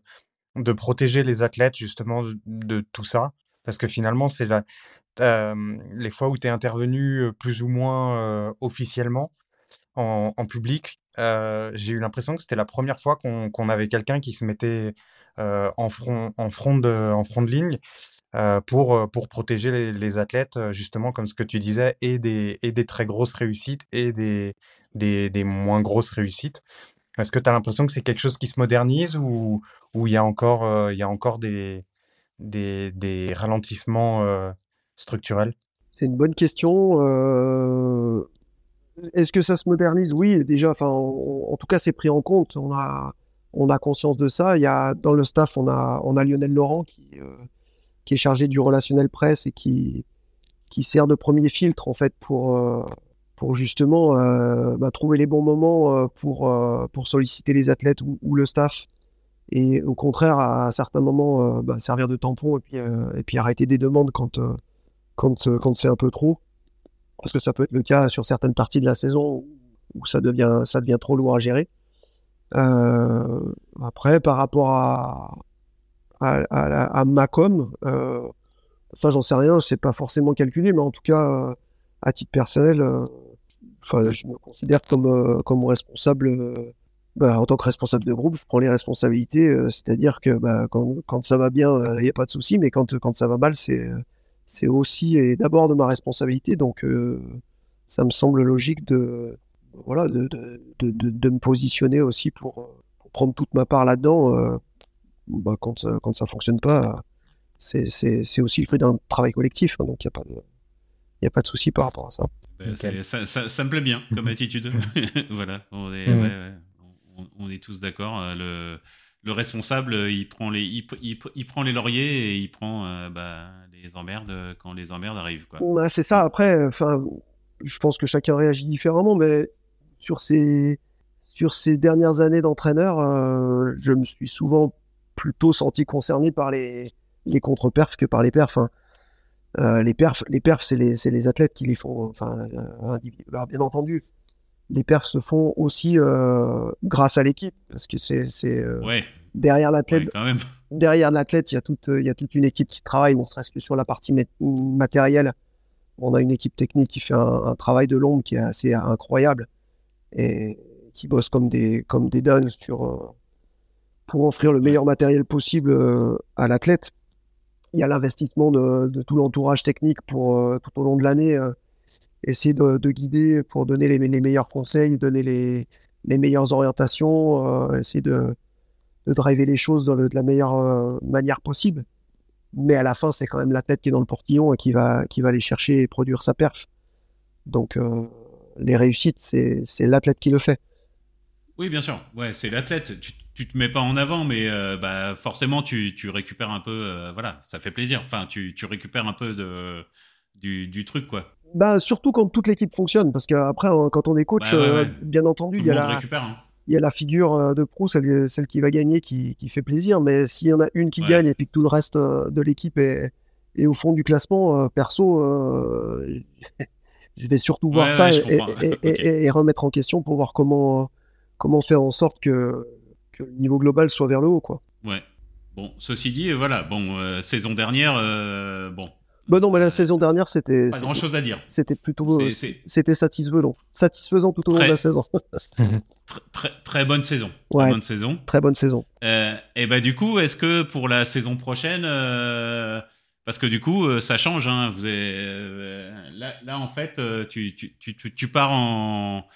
de protéger les athlètes justement de tout ça? Parce que finalement, c'est les fois où tu es intervenu, plus ou moins, officiellement en en public, j'ai eu l'impression que c'était la première fois qu'on qu'on avait quelqu'un qui se mettait euh, en, front, en, front de, en front de ligne euh, pour, euh, pour protéger les, athlètes, justement, comme ce que tu disais, et des, et des très grosses réussites et des, des, des moins grosses réussites. Est-ce que tu as l'impression que c'est quelque chose qui se modernise ou il y a encore, il y a encore des, des, des ralentissements structurels? C'est une bonne question. Est-ce que ça se modernise? Oui, déjà, enfin, en, tout cas, c'est pris en compte. On a, on a conscience de ça. Il y a, dans le staff, on a, on a Lionel Laurent qui, euh, qui est chargé du relationnel presse et qui, sert de premier filtre en fait pour, euh, justement euh, bah, trouver les bons moments pour, solliciter les athlètes ou, le staff. Et au contraire, à, certains moments, bah, servir de tampon et puis, arrêter des demandes quand c'est un peu trop. Parce que ça peut être le cas sur certaines parties de la saison où ça devient, ça devient trop lourd à gérer. Euh, après, par rapport à, à, à, Macom, euh, ça j'en sais rien, c'est pas forcément calculé, mais en tout cas, euh, à titre personnel, enfin, je me considère comme, comme responsable. Bah, en tant que responsable de groupe, je prends les responsabilités, c'est-à-dire que bah, quand, quand, ça va bien, il n'y a pas de souci, mais quand, quand ça va mal, c'est c'est aussi et d'abord de ma responsabilité. Donc, ça me semble logique de, voilà, de, de, de, de, me positionner aussi pour, prendre toute ma part là-dedans. Euh, bah, quand, ça, quand ça fonctionne pas, c'est aussi le fruit d'un travail collectif. Hein, donc il n'y a pas de. Il a pas de souci par rapport à ça. Ben, ça, ça, ça, me plaît bien comme attitude. voilà, on est, mmh. on, est tous d'accord. Euh, le, le, responsable, il prend les, il, il, prend les lauriers et il prend euh, bah, les emmerdes quand les emmerdes arrivent. Quoi. c'est ça. Après, enfin, je pense que chacun réagit différemment, mais sur ces, sur ces dernières années d'entraîneur, euh, je me suis souvent plutôt senti concerné par les, les contre-perfs que par les perfs. Hein. les perfs, les perfs, c'est les, les, athlètes qui les font. Enfin, bien entendu, les perfs se font aussi grâce à l'équipe, parce que c'est ouais. derrière l'athlète. derrière l'athlète, il y a toute, il y a toute une équipe qui travaille. Bon, serait-ce que sur la partie matérielle, on a une équipe technique qui fait un, travail de l'ombre qui est assez incroyable et qui bosse comme des, comme des dingues sur, pour offrir le meilleur matériel possible euh, à l'athlète. Il y a l'investissement de, tout l'entourage technique pour euh, tout au long de l'année euh, essayer de, guider pour donner les, meilleurs conseils, donner les, meilleures orientations, essayer de, driver les choses de la meilleure manière possible. Mais à la fin, c'est quand même l'athlète qui est dans le portillon et qui va, qui va aller chercher et produire sa perf. Donc, les réussites, c'est l'athlète qui le fait. Oui, bien sûr. Ouais, c'est l'athlète. Tu, tu te mets pas en avant, mais euh, bah, forcément, tu, tu, récupères un peu. Euh, voilà, ça fait plaisir. Enfin, tu, tu récupères un peu de, du, du truc, quoi. Bah, surtout quand toute l'équipe fonctionne, parce qu'après, quand on est coach, bah, euh, bien entendu, il y, a la, hein. il y a la figure de pro, celle, celle qui va gagner, qui, qui fait plaisir. Mais s'il y en a une qui gagne et puis que tout le reste de l'équipe est, est, au fond du classement, perso, je vais surtout voir ça et, et, et, remettre en question pour voir comment comment faire en sorte que, que, le niveau global soit vers le haut, quoi. Ouais. Bon, ceci dit, voilà, bon, euh, saison dernière, euh, bon. Bah non, mais la saison dernière, c'était. Pas grand chose à dire. C'était plutôt. C'était satisfaisant. Satisfaisant tout au long de la saison. très, très, bonne saison. très bonne saison. Très bonne saison. Euh, et bah, du coup, est-ce que pour la saison prochaine. Parce que du coup, ça change. Hein, vous là, là, en fait, tu, tu, tu, tu pars en.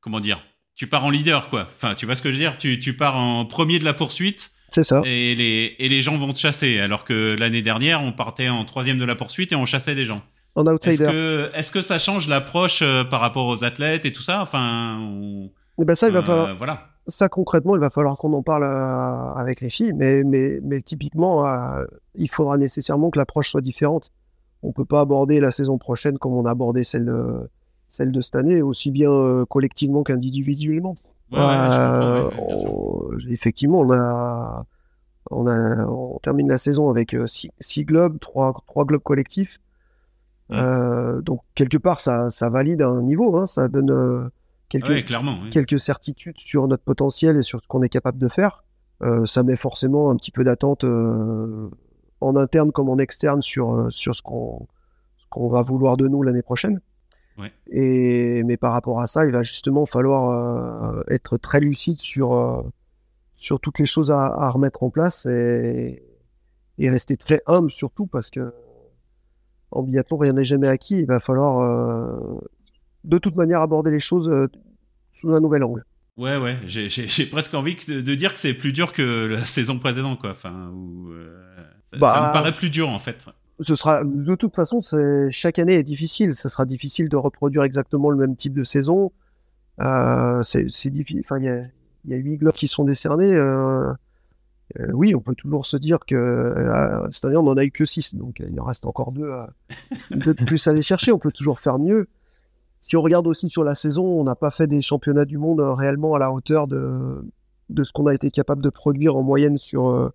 Comment dire tu pars en leader, quoi. Enfin, tu vois ce que je veux dire? Tu, pars en premier de la poursuite. C'est ça. Et les, et les gens vont te chasser. Alors que l'année dernière, on partait en troisième de la poursuite et on chassait des gens. En outsider. Est-ce que, est que, ça change l'approche euh, par rapport aux athlètes et tout ça? Enfin. Eh ben ça, il va euh, falloir. Voilà. Ça, concrètement, il va falloir qu'on en parle euh, avec les filles. Mais, mais, mais typiquement, il faudra nécessairement que l'approche soit différente. On peut pas aborder la saison prochaine comme on a abordé celle de celle de cette année, aussi bien euh, collectivement qu'individuellement. Euh, effectivement, on a, on a, on termine la saison avec euh, six, globes, trois, trois globes collectifs. donc quelque part, ça, ça valide un niveau, hein, ça donne quelques, clairement, quelques certitudes sur notre potentiel et sur ce qu'on est capable de faire. ça met forcément un petit peu d'attente en interne comme en externe sur, sur ce qu'on qu'on va vouloir de nous l'année prochaine. Et, mais par rapport à ça, il va justement falloir euh, être très lucide sur, euh, sur toutes les choses à, remettre en place et, et, rester très humble surtout parce que en biathlon, rien n'est jamais acquis. Il va falloir euh, de toute manière aborder les choses sous un nouvel angle. Ouais, ouais, j'ai presque envie de, dire que c'est plus dur que la saison précédente, quoi. Enfin, ça, bah, ça me paraît plus dur en fait ce sera de toute façon, chaque année est difficile. Ce sera difficile de reproduire exactement le même type de saison. Euh, c'est difficile. Enfin, il y a, huit globes qui sont décernés. Euh, euh, oui, on peut toujours se dire que cette année on en a eu que six, donc il en reste encore deux, de plus à aller chercher. On peut toujours faire mieux. Si on regarde aussi sur la saison, on n'a pas fait des championnats du monde réellement à la hauteur de, ce qu'on a été capable de produire en moyenne sur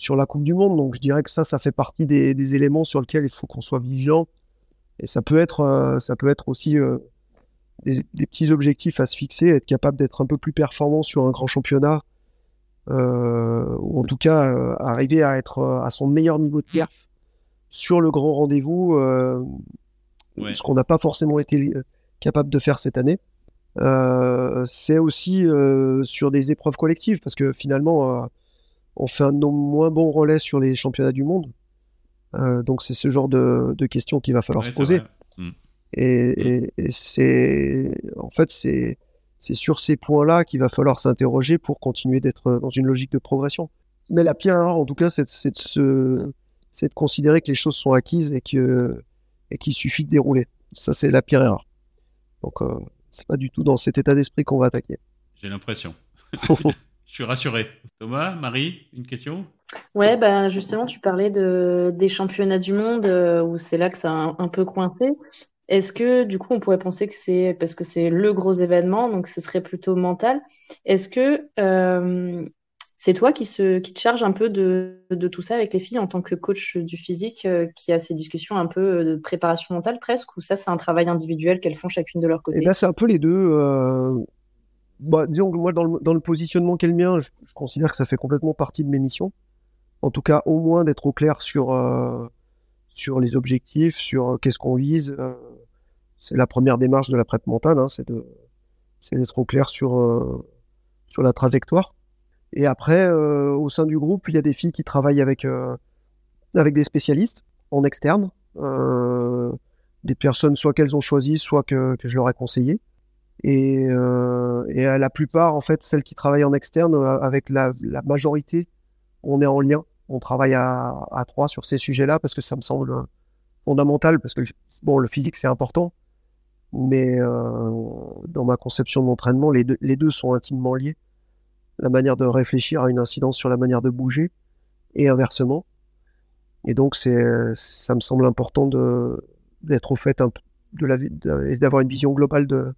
sur la Coupe du Monde. Donc je dirais que ça, ça fait partie des, éléments sur lesquels il faut qu'on soit vigilant. Et ça peut être, euh, aussi euh, des, petits objectifs à se fixer, être capable d'être un peu plus performant sur un grand championnat, euh, ou en tout cas arriver à être à son meilleur niveau de pierre sur le grand rendez-vous, ce qu'on n'a pas forcément été capable de faire cette année. c'est aussi sur des épreuves collectives, parce que finalement, on fait un moins bon relais sur les championnats du monde. Euh, donc c'est ce genre de, questions qu'il va falloir se poser. Mm. Mm. Et, c'est en fait c'est c'est sur ces points-là qu'il va falloir s'interroger pour continuer d'être dans une logique de progression. Mais la pire erreur, en tout cas, c'est de, de considérer que les choses sont acquises et que et qu'il suffit de dérouler. Ça, c'est la pire erreur. Donc, euh, c'est pas du tout dans cet état d'esprit qu'on va attaquer. J'ai l'impression. Je suis rassuré. Thomas, Marie, une question? Ouais, bah justement, tu parlais de, des championnats du monde euh, où c'est là que ça a un, peu coincé. Est-ce que du coup, on pourrait penser que c'est parce que c'est le gros événement, donc ce serait plutôt mental. Est-ce que euh, C'est toi qui, se, qui te charge un peu de, de, tout ça avec les filles en tant que coach du physique euh, qui a ces discussions un peu de préparation mentale presque ou ça c'est un travail individuel qu'elles font chacune de leur côté? Et eh ben, c'est un peu les deux. Euh... Bah, disons que moi dans le, dans le positionnement qu'est le mien, je, considère que ça fait complètement partie de mes missions. En tout cas, au moins d'être au clair sur, euh, sur les objectifs, sur euh, qu'est-ce qu'on vise. Euh, c'est la première démarche de la prête mentale, hein, c'est d'être au clair sur, sur la trajectoire. Et après, euh, au sein du groupe, il y a des filles qui travaillent avec, euh, avec des spécialistes en externe, euh, des personnes soit qu'elles ont choisies, soit que, je leur ai conseillé. Et, à la plupart, en fait, celles qui travaillent en externe, avec la, majorité, on est en lien. On travaille à, trois sur ces sujets-là parce que ça me semble fondamental, parce que bon, le physique, c'est important, mais dans ma conception de l'entraînement, les deux, les deux sont intimement liés la manière de réfléchir a une incidence sur la manière de bouger et inversement. Et donc, c'est, ça me semble important de, d'être au fait de la et d'avoir une vision globale de,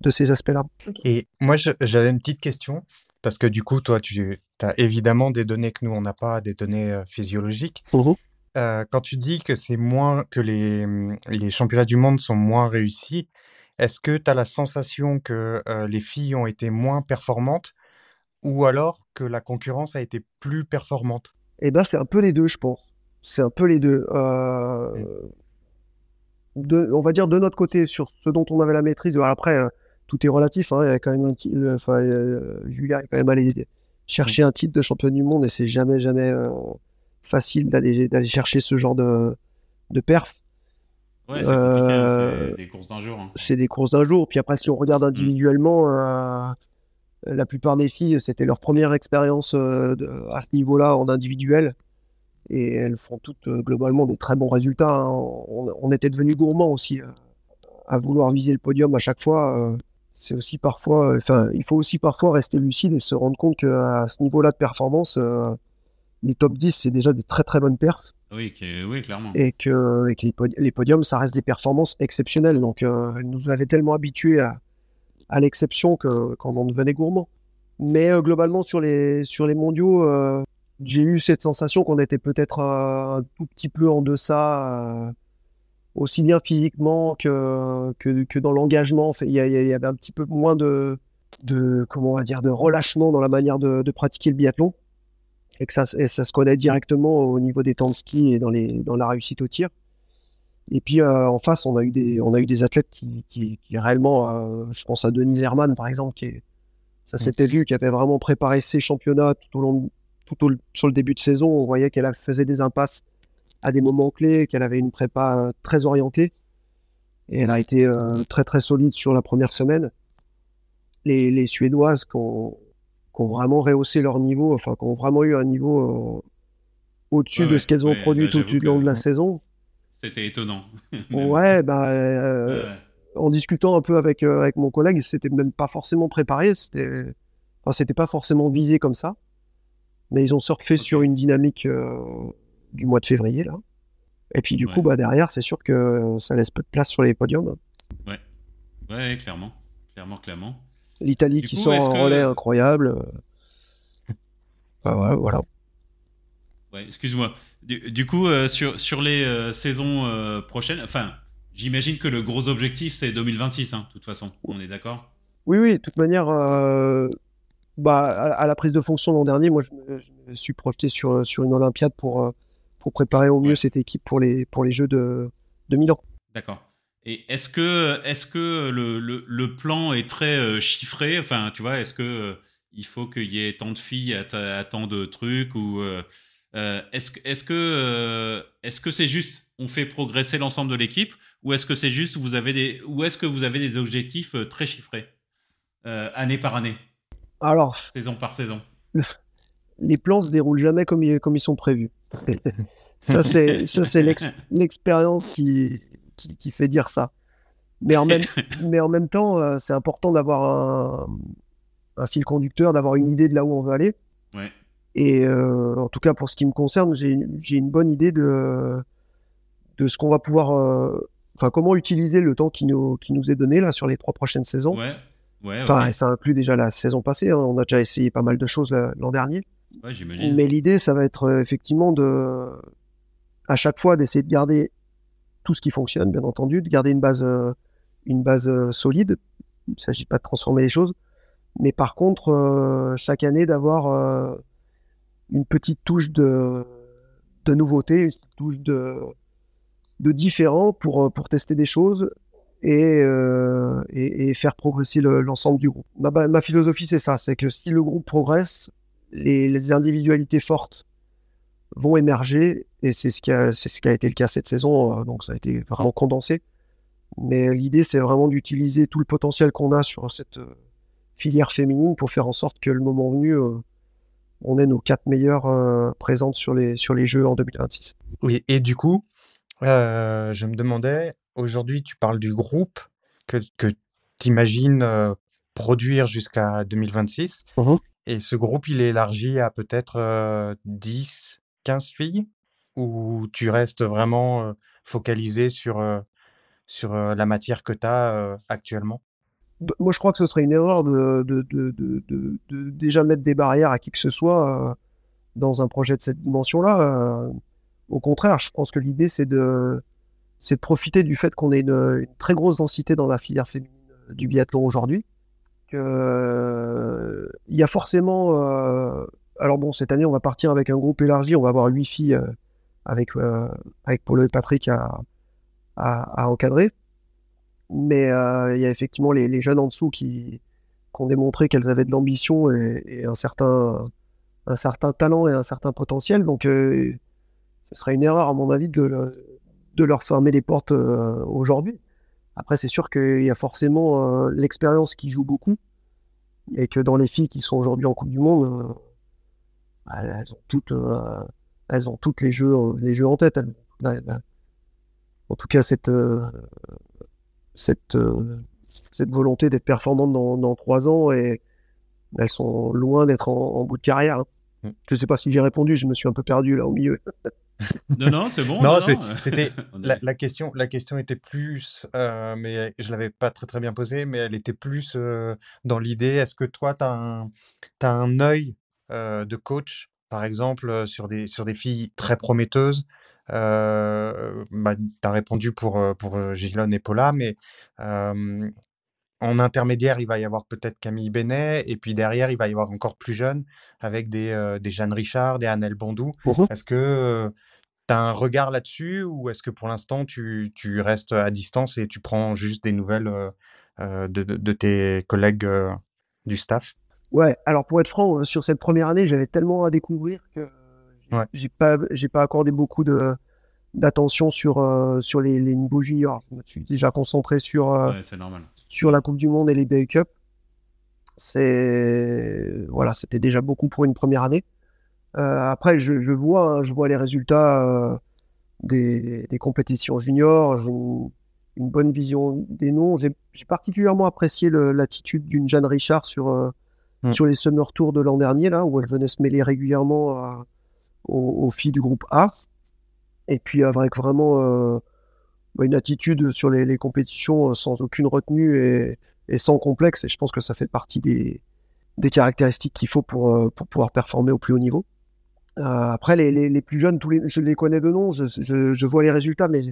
de ces aspects-là. Et moi, j'avais une petite question, parce que du coup, toi, tu as évidemment des données que nous, on n'a pas, des données euh, physiologiques. Mmh euh, quand tu dis que c'est moins que les, les championnats du monde sont moins réussis, est-ce que tu as la sensation que euh, les filles ont été moins performantes ou alors que la concurrence a été plus performante? Eh ben, c'est un peu les deux, je pense. C'est un peu les deux. Euh... De, on va dire de notre côté, sur ce dont on avait la maîtrise. après, euh, tout est relatif. Hein. Il y a quand même un euh, enfin, euh, Julia est quand même allé chercher un titre de champion du monde et c'est jamais, jamais facile d'aller d'aller chercher ce genre de, de perf. Ouais, c'est euh, des courses d'un jour. Hein. C'est des courses d'un jour. Puis après, si on regarde mmh. individuellement, euh, la plupart des filles, c'était leur première expérience euh, à ce niveau-là en individuel. Et elles font toutes euh, globalement des très bons résultats. Hein. On, était devenus gourmands aussi à vouloir viser le podium à chaque fois. c'est aussi parfois, enfin, il faut aussi parfois rester lucide et se rendre compte qu'à ce niveau-là de performance, les top 10, c'est déjà des très très bonnes pertes. Oui, oui, clairement. Et que, les, podiums, ça reste des performances exceptionnelles. Donc, elles nous avaient tellement habitués à, à l'exception que quand on devenait gourmand. Mais euh, globalement, sur les, sur les mondiaux, euh, j'ai eu cette sensation qu'on était peut-être euh, un tout petit peu en deçà, aussi bien physiquement que, que, dans l'engagement. Il y, avait un petit peu moins de, de, comment on va dire, de relâchement dans la manière de, pratiquer le biathlon. Et que ça, ça se connaît directement au niveau des temps de ski et dans, les, dans la réussite au tir. Et puis euh, en face, on a eu des, on a eu des athlètes qui, qui, qui réellement, euh, je pense à Denis Herman par exemple, qui est, ça s'était vu, qui avait vraiment préparé ses championnats tout au long, tout au, sur le début de saison. On voyait qu'elle faisait des impasses à des moments clés, qu'elle avait une prépa euh, très orientée. Et elle a été très très solide sur la première semaine. Les, les Suédoises qui ont, qui ont, vraiment rehaussé leur niveau, enfin qui ont vraiment eu un niveau au-dessus de ce qu'elles ont produit tout au long de la saison. C'était étonnant. ouais, bah, euh, en discutant un peu avec, euh, avec mon collègue, c'était même pas forcément préparé, c'était enfin, c'était pas forcément visé comme ça. Mais ils ont surfé sur une dynamique euh, du mois de février, là. Et puis, du coup, bah, derrière, c'est sûr que ça laisse peu de place sur les podiums. Ouais, ouais, clairement. Clairement, clairement. L'Italie qui sort un relais incroyable. Bah, voilà. Ouais, excuse-moi. Du, coup, euh, sur, sur les euh, saisons euh, prochaines, enfin, j'imagine que le gros objectif, c'est 2026, hein, de toute façon. On est d'accord? Oui, oui, de toute manière, bah, à, la prise de fonction l'an dernier, moi, je me, suis projeté sur, sur une Olympiade pour, pour préparer au mieux cette équipe pour les, pour les Jeux de, de Milan. D'accord. Et est-ce que, est que le, le, le, plan est très chiffré? Enfin, tu vois, est-ce que il faut qu'il y ait tant de filles à, à tant de trucs ou euh, est-ce est que euh, est-ce que c'est juste on fait progresser l'ensemble de l'équipe ou est-ce que c'est juste vous avez des ou est-ce que vous avez des objectifs euh, très chiffrés année par année? Alors saison par saison. Les plans se déroulent jamais comme ils, comme ils sont prévus. ça c'est ça c'est l'expérience qui, qui, fait dire ça. Mais en même mais en même temps c'est important d'avoir un, un fil conducteur, d'avoir une idée de là où on veut aller. Ouais. Et euh, en tout cas, pour ce qui me concerne, j'ai une bonne idée de, de ce qu'on va pouvoir. Euh, enfin, comment utiliser le temps qui nous, qui nous est donné là sur les trois prochaines saisons. Ouais. enfin, ça inclut déjà la saison passée. Hein. On a déjà essayé pas mal de choses l'an dernier. Mais l'idée, ça va être effectivement de, à chaque fois, d'essayer de garder tout ce qui fonctionne, bien entendu, de garder une base, une base solide. Il ne s'agit pas de transformer les choses, mais par contre, chaque année, d'avoir une petite touche de, de nouveauté, une touche de, de différent pour, euh, pour tester des choses et, euh, et, faire progresser l'ensemble du groupe. Ma, ma philosophie, c'est ça, c'est que si le groupe progresse, les, les, individualités fortes vont émerger, et c'est ce, qui a, ce qui a été le cas cette saison, euh, donc ça a été vraiment condensé. Mais l'idée, c'est vraiment d'utiliser tout le potentiel qu'on a sur cette filière féminine pour faire en sorte que le moment venu, on ait nos quatre meilleures présentes sur les, sur les Jeux en 2026. Oui, et du coup, euh, je me demandais, aujourd'hui, tu parles du groupe que, que tu imagines euh, produire jusqu'à 2026. Mmh Et ce groupe, il est élargi à peut-être 10, euh, 15 filles? Ou tu restes vraiment focalisé sur, sur la matière que tu as actuellement? Moi, je crois que ce serait une erreur de, de, de, de, déjà mettre des barrières à qui que ce soit dans un projet de cette dimension-là. Au contraire, je pense que l'idée, c'est de, de profiter du fait qu'on ait une, très grosse densité dans la filière féminine euh, du biathlon aujourd'hui. Il y a forcément. Euh, alors bon, cette année, on va partir avec un groupe élargi. On va avoir huit filles euh, avec, avec et Patrick à, à, encadrer. Mais il y a effectivement les, jeunes en dessous qui, ont démontré qu'elles avaient de l'ambition et, un, certain, un certain talent et un certain potentiel. Donc ce serait une erreur, à mon avis, de, de leur fermer les portes euh, aujourd'hui. Après, c'est sûr qu'il y a forcément euh, l'expérience qui joue beaucoup. Et que dans les filles qui sont aujourd'hui en Coupe du Monde, euh, bah, elles, ont toutes, elles ont toutes les jeux, les jeux en tête. en tout cas, cette, cette, cette volonté d'être performante dans, dans trois ans et elles sont loin d'être en, bout de carrière. Hein. Mm. Je ne sais pas si j'ai répondu, je me suis un peu perdu là au milieu. non, non, c'est bon. non, c'était la, question. La question était plus, euh, mais je l'avais pas très très bien posée, mais elle était plus euh, dans l'idée. Est-ce que toi, tu as un, as un œil euh, de coach, par exemple, sur des sur des filles très prometteuses. Bah, tu as répondu pour pour Gilon et Paula, mais en intermédiaire, il va y avoir peut-être Camille Benet, et puis derrière, il va y avoir encore plus jeune, avec des, des Jeanne Richard, des Annelle Bondou. Mmh est-ce que tu as un regard là-dessus, ou est-ce que pour l'instant, tu, tu, restes à distance et tu prends juste des nouvelles de, de, tes collègues du staff? Ouais, alors pour être franc, sur cette première année, j'avais tellement à découvrir que j'ai pas, j'ai pas accordé beaucoup de d'attention sur, sur les, les niveaux juniors. Je me suis déjà concentré sur, ouais, normal sur la Coupe du Monde et les BA Cup. C'est voilà, c'était déjà beaucoup pour une première année. Euh, après, je, vois, hein, je vois les résultats euh, des, compétitions juniors. J'ai une, bonne vision des noms. J'ai particulièrement apprécié l'attitude d'une Jeanne Richard sur euh, mm. sur les Summer Tours de l'an dernier là, où elle venait se mêler régulièrement aux, filles du groupe A. Et puis avec vraiment bah, une attitude sur les, compétitions euh, sans aucune retenue et, sans complexe. Et je pense que ça fait partie des, caractéristiques qu'il faut pour, euh, pour pouvoir performer au plus haut niveau. Euh, après, les, plus jeunes, tous les, je les connais de nom, je, vois les résultats, mais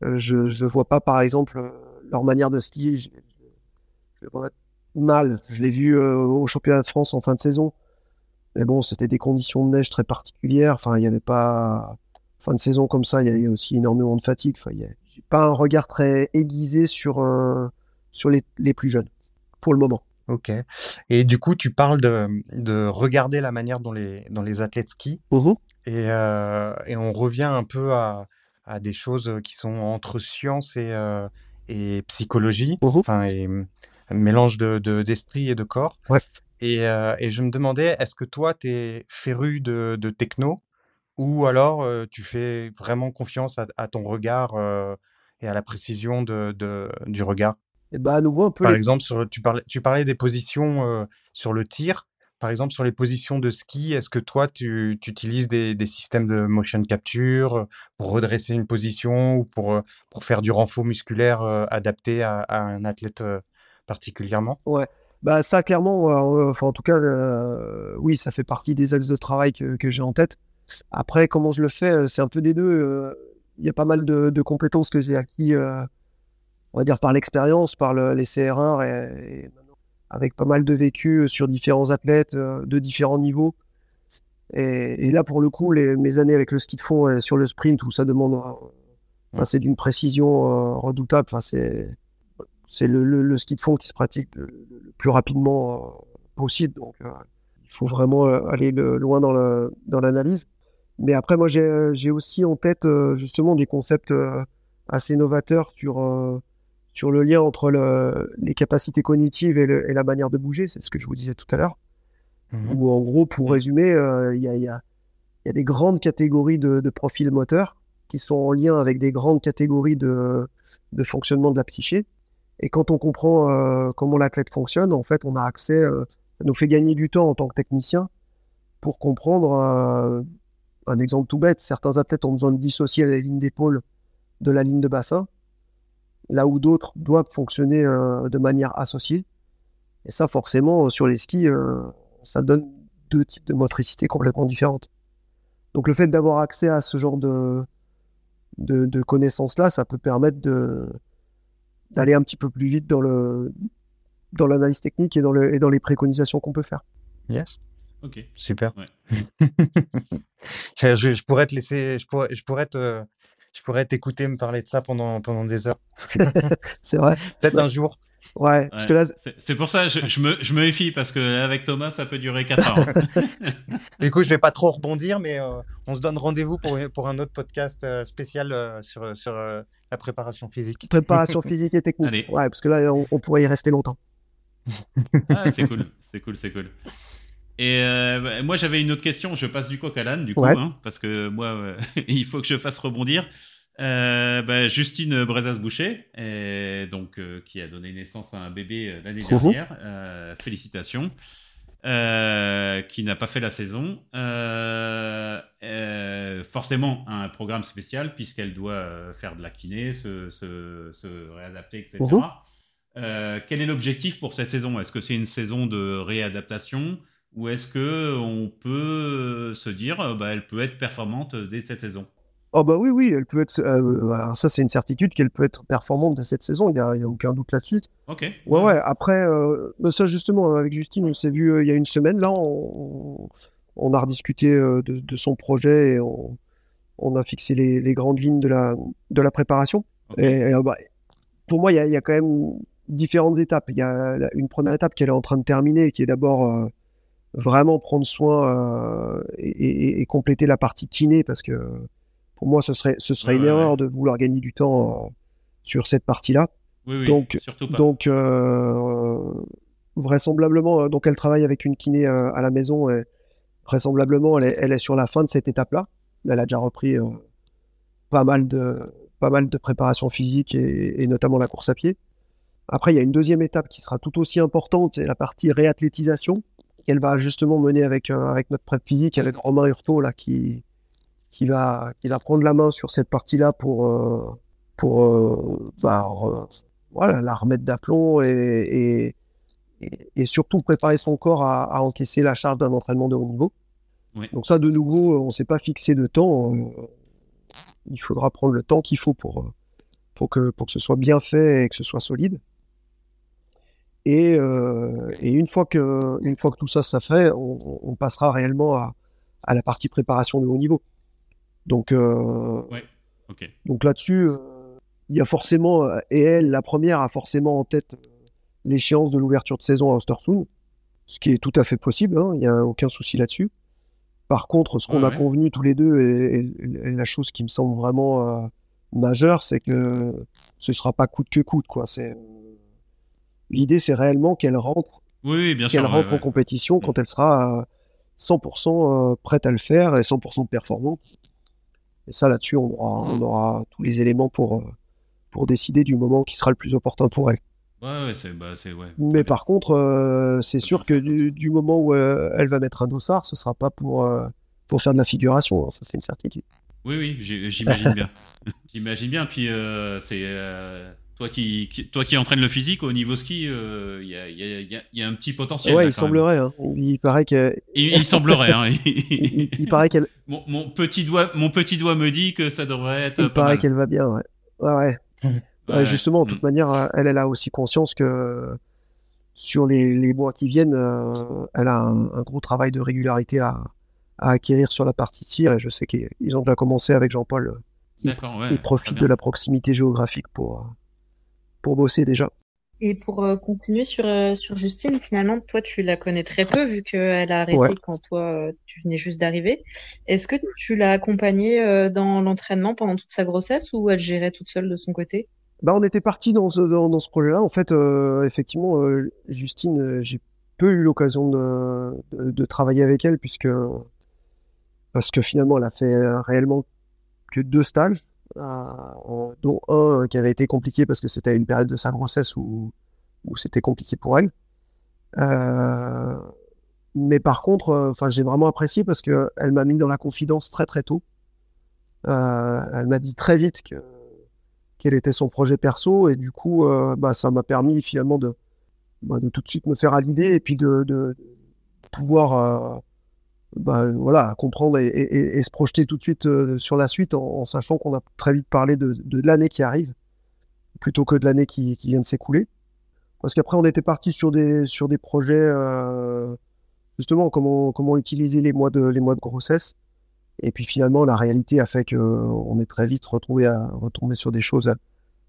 je ne vois pas, par exemple, leur manière de skier. Je, je mal. Je l'ai vu au championnat de France en fin de saison. Mais bon, c'était des conditions de neige très particulières. Enfin, il n'y avait pas. Fin de saison comme ça, il y avait aussi énormément de fatigue. Enfin, il a pas un regard très aiguisé sur, euh, sur les, les, plus jeunes, pour le moment. Ok. Et du coup, tu parles de, de regarder la manière dont les, dont les athlètes skient. Mmh et, euh, et, on revient un peu à, à, des choses qui sont entre science et, euh, et psychologie, mmh enfin, et mélange d'esprit de, et de corps. Ouais. Et, et, je me demandais, est-ce que toi, tu es féru de, de techno ou alors tu fais vraiment confiance à, à ton regard et à la précision de, de du regard? Et bah à nouveau un peu. Par exemple, sur, tu, parlais, tu parlais des positions sur le tir. Par exemple, sur les positions de ski, est-ce que toi, tu, tu utilises des, des, systèmes de motion capture pour redresser une position ou pour, pour faire du renfort musculaire adapté à, à, un athlète particulièrement? Ouais. Bah ça clairement, enfin en tout cas, oui, ça fait partie des axes de travail que, que j'ai en tête. Après, comment je le fais, c'est un peu des deux. Il y a pas mal de, de compétences que j'ai acquis, on va dire par l'expérience, par le, les CR1 et, avec pas mal de vécu sur différents athlètes de différents niveaux. Et, là, pour le coup, les, mes années avec le ski de fond sur le sprint, où ça demande, enfin, c'est d'une précision redoutable. Enfin, c'est c'est le, le, ski de fond qui se pratique le, plus rapidement possible. Donc, il faut vraiment aller loin dans l'analyse. Dans Mais après, moi, j'ai aussi en tête justement des concepts assez novateurs sur, sur le lien entre les capacités cognitives et, et, la manière de bouger. C'est ce que je vous disais tout à l'heure. Mmh Ou en gros, pour résumer, il y, a, y, a, y, a, des grandes catégories de, de, profils moteurs qui sont en lien avec des grandes catégories de, de fonctionnement de la psyché. Et quand on comprend comment l'athlète fonctionne, en fait, on a accès, ça nous fait gagner du temps en tant que technicien pour comprendre un exemple tout bête. Certains athlètes ont besoin de dissocier la ligne d'épaule de la ligne de bassin, là où d'autres doivent fonctionner de manière associée. Et ça, forcément, sur les skis, ça donne deux types de motricité complètement différentes. Donc le fait d'avoir accès à ce genre de, de, connaissances-là, ça peut permettre de, d'aller un petit peu plus vite dans, le, dans l'analyse technique et dans, le, et dans les préconisations qu'on peut faire. Yes. Ok. Super. je, pourrais te laisser, je pourrais, je pourrais te, je pourrais t'écouter me parler de ça pendant, pendant des heures. c'est vrai. Peut-être un jour. Ouais, parce que là... C'est pour ça, je, je, me, je me méfie, parce que avec Thomas, ça peut durer 4 heures. du coup, je vais pas trop rebondir, mais euh, on se donne rendez-vous pour, pour un autre podcast euh, spécial euh, sur, sur la préparation physique. Préparation physique et technique. Allez. Ouais, parce que là, on, pourrait y rester longtemps. ah, c'est cool, c'est cool, c'est cool. Et bah, moi, j'avais une autre question. Je passe du coq à l'âne, du coup, hein, parce que moi, il faut que je fasse rebondir. Euh, bah, Justine Brezas-Boucher, donc euh, qui a donné naissance à un bébé euh, l'année dernière. félicitations. qui n'a pas fait la saison. forcément, un programme spécial puisqu'elle doit faire de la kiné, se, se, réadapter, etc. quel est l'objectif pour cette saison? Est-ce que c'est une saison de réadaptation? Ou est-ce que on peut se dire, bah, elle peut être performante dès cette saison? Oh bah oui, oui, elle peut être. Euh, ça, c'est une certitude qu'elle peut être performante cette saison. Il n'y a, a, aucun doute là-dessus. Ok. Ouais, ouais. Après, euh, ça justement, avec Justine, on s'est vu euh, il y a une semaine. Là, on, on a rediscuté de, de, son projet et on, on a fixé les, les, grandes lignes de la, de la préparation. Et, bah, pour moi, il y, a, il y, a, quand même différentes étapes. Il y a une première étape qu'elle est en train de terminer, qui est d'abord vraiment prendre soin et, et, et, compléter la partie kiné parce que pour moi, ce serait, ce serait une erreur de vouloir gagner du temps euh, sur cette partie-là. Oui, oui, donc, pas. donc euh, vraisemblablement, euh, donc elle travaille avec une kiné à la maison et vraisemblablement, elle est, elle est sur la fin de cette étape-là. Elle a déjà repris pas mal de pas mal de préparation physique et, notamment la course à pied. Après, il y a une deuxième étape qui sera tout aussi importante, c'est la partie réathlétisation qu'elle va justement mener avec, avec notre prep physique, avec Romain Hurtaud, là, qui, qui va, qui va prendre la main sur cette partie-là pour, euh, pour euh, bah, voilà, la remettre d'aplomb et, et, et, surtout préparer son corps à, à encaisser la charge d'un entraînement de haut niveau. Donc ça, de nouveau, on ne s'est pas fixé de temps. Euh, il faudra prendre le temps qu'il faut pour, pour, que, pour que ce soit bien fait et que ce soit solide. Et, et une, fois que, une fois que tout ça, ça fait, on, on passera réellement à, à la partie préparation de haut niveau. Donc, euh, donc là-dessus, euh, il y a forcément, euh, et elle, la première, a forcément en tête l'échéance de l'ouverture de saison à Ostersund, ce qui est tout à fait possible, hein, il n'y a aucun souci là-dessus. Par contre, ce qu'on a convenu tous les deux, et, la chose qui me semble vraiment majeure, c'est que ce ne sera pas coûte que coûte. Quoi. C'est... L'idée, c'est réellement qu'elle rentre, oui, bien qu'elle rentre en compétition quand elle sera 100% prête à le faire et 100% performante. Et ça, là-dessus, on aura, on aura tous les éléments pour, euh, pour décider du moment qui sera le plus opportun pour elle. Ouais, ouais, c'est, bah, c'est, ouais. Mais par contre, euh, c'est sûr que du, moment où euh, elle va mettre un dossard, ce sera pas pour, pour faire de la figuration, hein, ça c'est une certitude. Oui, oui, j'imagine bien. j'imagine bien. Puis c'est Toi qui, toi qui entraînes le physique au niveau ski, il y, a, y, a, un petit potentiel. Ouais, il semblerait. Hein. Il paraît que. Il, semblerait. Hein. il, paraît qu'elle. Mon, petit doigt, mon petit doigt me dit que ça devrait être. Il paraît qu'elle va bien. Ouais. Ouais, ouais. justement, de toute mm. manière, elle, elle a aussi conscience que sur les, les mois qui viennent, euh, elle a un, gros travail de régularité à, à, acquérir sur la partie tir. Et je sais qu'ils ont déjà commencé avec Jean-Paul. Ils, ouais, profitent de la proximité géographique pour, pour bosser déjà. Et pour euh, continuer sur, euh, sur Justine, finalement, toi, tu la connais très peu vu qu'elle a arrêté quand toi, tu venais juste d'arriver. Est-ce que tu l'as accompagnée dans l'entraînement pendant toute sa grossesse ou elle gérait toute seule de son côté? Bah, on était parti dans ce, dans, ce projet-là. En fait, euh, effectivement, euh, Justine, euh, j'ai peu eu l'occasion de, de, travailler avec elle puisque parce que finalement, elle a fait réellement que deux stages, dont un qui avait été compliqué parce que c'était une période de sa grossesse où, où c'était compliqué pour elle. mais par contre, enfin, j'ai vraiment apprécié parce que elle m'a mis dans la confidence très très tôt. elle m'a dit très vite que quel était son projet perso. Et du coup, euh, bah, ça m'a permis finalement de, bah, de tout de suite me faire à l'idée et puis de, de pouvoir euh, bah, voilà, comprendre et, se projeter tout de suite euh, sur la suite en, sachant qu'on a très vite parlé de, l'année qui arrive plutôt que de l'année qui, vient de s'écouler. Parce qu'après, on était parti sur des, sur des projets, justement, comment, comment utiliser les mois, de, les mois de grossesse et puis finalement, la réalité a fait qu'on est très vite retrouvé à retourner sur des choses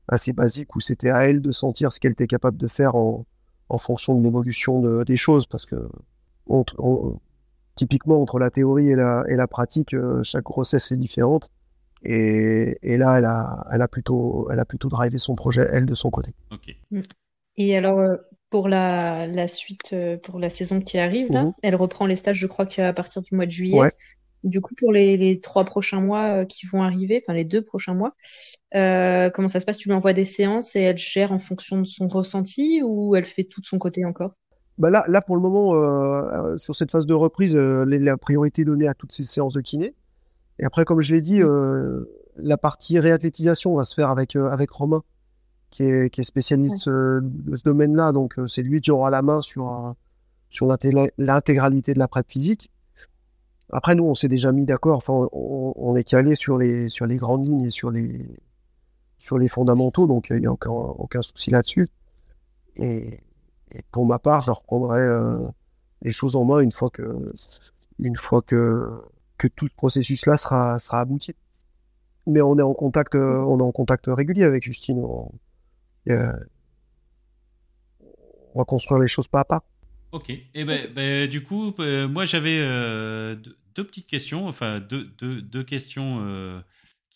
assez basiques où c'était à elle de sentir ce qu'elle était capable de faire en, en fonction de l'évolution des choses. Parce que typiquement, entre la théorie et la, et la pratique, euh, chaque grossesse est différente. Et, et, là, elle a, elle, a plutôt, elle a plutôt drivé son projet, elle, de son côté. Mm. Et alors, euh, pour la, la, suite, euh, pour la saison qui arrive, là, mmh elle reprend les stages, je crois qu'à partir du mois de juillet. Ouais. Du coup, pour les, trois prochains mois qui vont arriver, enfin les deux prochains mois, euh, comment ça se passe? Tu lui envoies des séances et elle gère en fonction de son ressenti ou elle fait tout de son côté encore? Bah là, là, pour le moment, euh, sur cette phase de reprise, la priorité donnée à toutes ces séances de kiné. Et après, comme je l'ai dit, la partie réathlétisation va se faire avec, avec Romain, qui est, qui est spécialiste de ce domaine-là. Donc, c'est lui qui aura la main sur, sur l'intégralité de la prête physique. Après, nous, on s'est déjà mis d'accord. Enfin, on, est calé sur les, sur les grandes lignes et sur les, sur les fondamentaux, donc il n'y a aucun, aucun souci là-dessus. Et, pour ma part, je reprendrai euh, les choses en main une fois que, une fois que, que tout ce processus-là sera, sera abouti. Mais on est en contact, euh, on est en contact régulier avec Justine. On, on va construire les choses pas à pas. Ok. Et eh ben, ben, du coup, euh, moi j'avais deux petites questions, enfin deux, deux, deux questions euh,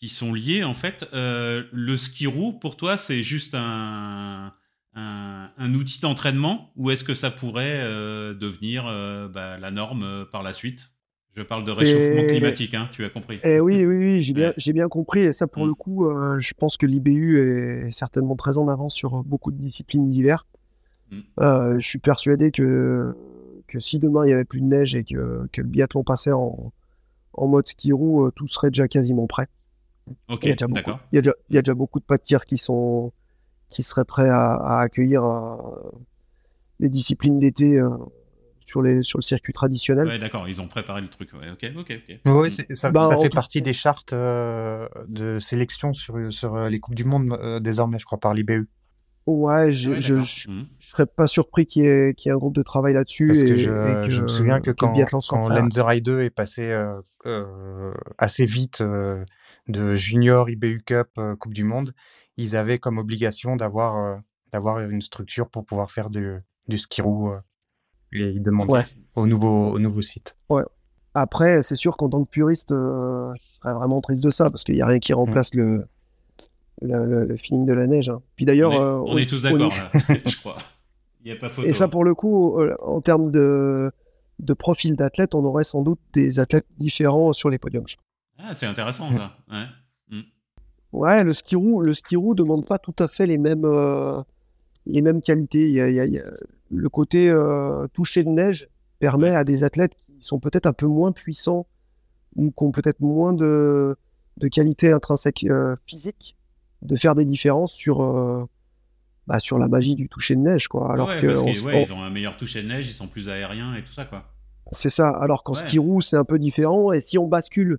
qui sont liées en fait. Euh, le ski roue, pour toi, c'est juste un, un, un outil d'entraînement ou est-ce que ça pourrait euh, devenir bah, la norme par la suite? Je parle de réchauffement climatique, hein, tu as compris. Eh oui, oui, oui, j'ai bien, compris. Et ça, pour mm. le coup, je pense que l'IBU est certainement très en avance sur beaucoup de disciplines diverses. Mm. je suis persuadé que que si demain il y avait plus de neige et que, que le biathlon passait en, en mode ski roue, euh, tout serait déjà quasiment prêt. Il y a déjà beaucoup, il y a déjà, il y a déjà beaucoup de tir qui sont qui seraient prêts à, à accueillir euh, les disciplines d'été euh, sur les sur le circuit traditionnel. Ouais, d'accord, ils ont préparé le truc. Ouais, ok, ok, ok. Oui, ça, bah, ça fait partie des chartes de sélection sur sur les coupes du monde désormais, je crois, par l'IBU. Ouais, je, ne je, serais pas surpris qu'il y, ait un groupe de travail là-dessus. Parce que, je, me souviens que quand, quand Lenzer 2 est passé euh, euh, assez vite euh, de junior IBU Cup Coupe du Monde, ils avaient comme obligation d'avoir d'avoir une structure pour pouvoir faire du, du ski roue et ils demandaient au, nouveau, au nouveau site. Ouais. Après, c'est sûr qu'en tant que puriste, je serais vraiment triste de ça parce qu'il n'y a rien qui mmh. remplace le le, feeling de la neige. Hein. Puis d'ailleurs, on, est, euh, tous d'accord, je crois. Il n'y a pas photo. Et ça, pour le coup, euh, en termes de, de profil d'athlète, on aurait sans doute des athlètes différents sur les podiums. Ah, c'est intéressant ça. Ouais. Ouais, le ski roue, le ski roue demande pas tout à fait les mêmes, euh, les mêmes qualités. Il y a, le côté toucher de neige permet à des athlètes qui sont peut-être un peu moins puissants ou qui ont peut-être moins de, de qualité intrinsèque physique de faire des différences sur, euh, bah, sur la magie du toucher de neige, quoi. Alors que ils ont un meilleur toucher de neige, ils sont plus aériens et tout ça, quoi. C'est ça. Alors qu'en ski roue, c'est un peu différent. Et si on bascule,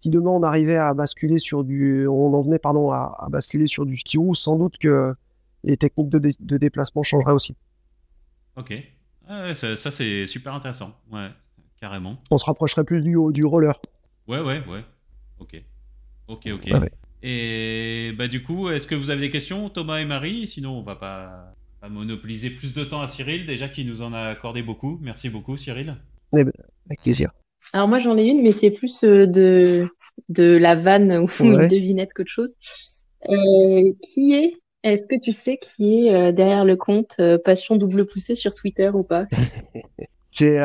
si demain on arrivait à basculer sur du, on en venait pardon à, basculer sur du ski roue, sans doute que les techniques de, déplacement changeraient aussi. Ok. Ah ça, c'est super intéressant. Ouais, carrément. On se rapprocherait plus du, du roller. Ouais, ouais, ouais. Ok. Ok, ok. Et bah du coup, est-ce que vous avez des questions, Thomas et Marie? Sinon, on va pas, pas monopoliser plus de temps à Cyril, déjà qui nous en a accordé beaucoup. Merci beaucoup, Cyril. Eh ben, avec plaisir. Alors moi j'en ai une, mais c'est plus euh, de, de la vanne ou une devinette qu'autre chose. Euh, qui est, est-ce que tu sais qui est euh, derrière le compte Passion Double Poussée sur Twitter ou pas? C'est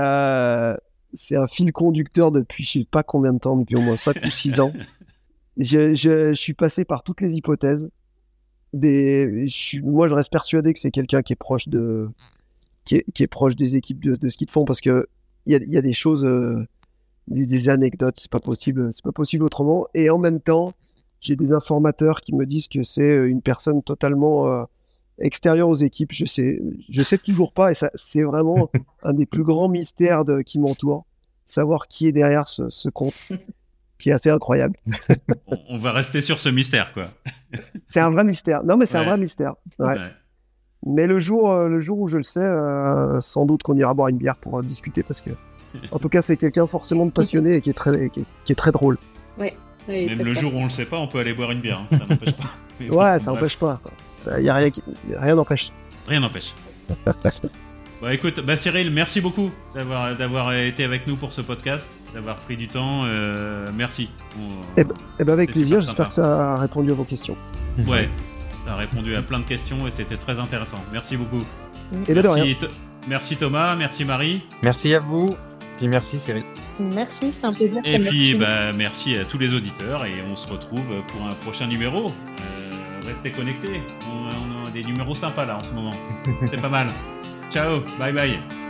c'est un fil conducteur depuis je sais pas combien de temps, depuis au moins 5 ou 6 ans. Je, je, suis passé par toutes les hypothèses. Des, moi, je reste persuadé que c'est quelqu'un qui est proche de, qui est, qui est, proche des équipes de, de ski de fond parce que il y a, y a, des choses, euh, des, des, anecdotes, c'est pas possible, c'est pas possible autrement. Et en même temps, j'ai des informateurs qui me disent que c'est euh, une personne totalement euh, extérieure aux équipes. Je sais, je sais toujours pas, et ça, c'est vraiment un des plus grands mystères de, qui m'entoure, savoir qui est derrière ce, ce compte qui est assez incroyable. on va rester sur ce mystère, quoi. c'est un vrai mystère. Non, mais c'est un vrai mystère. Ouais. Mais le jour, euh, le jour où je le sais, euh, sans doute qu'on ira boire une bière pour discuter parce que, en tout cas, c'est quelqu'un forcément de passionné et qui est très, qui est, très drôle. Ouais. Même le jour où on le sait pas, on peut aller boire une bière. Hein. Ça n'empêche pas. ouais, ça n'empêche pas. Il y a rien, rien n'empêche. Rien n'empêche. Bah écoute, bah Cyril, merci beaucoup d'avoir d'avoir été avec nous pour ce podcast, d'avoir pris du temps. Euh, merci. et eh ben, eh ben avec plaisir. J'espère que ça a répondu à vos questions. Ouais, ça a répondu à plein de questions et c'était très intéressant. Merci beaucoup. Et ben merci, merci Thomas, merci Marie. Merci à vous. Puis merci Cyril. Merci, c'est un plaisir. Et puis bah, merci à tous les auditeurs et on se retrouve pour un prochain numéro. Euh, restez connectés. on a des numéros sympas là en ce moment. C'est pas mal. Ciao, bye bye.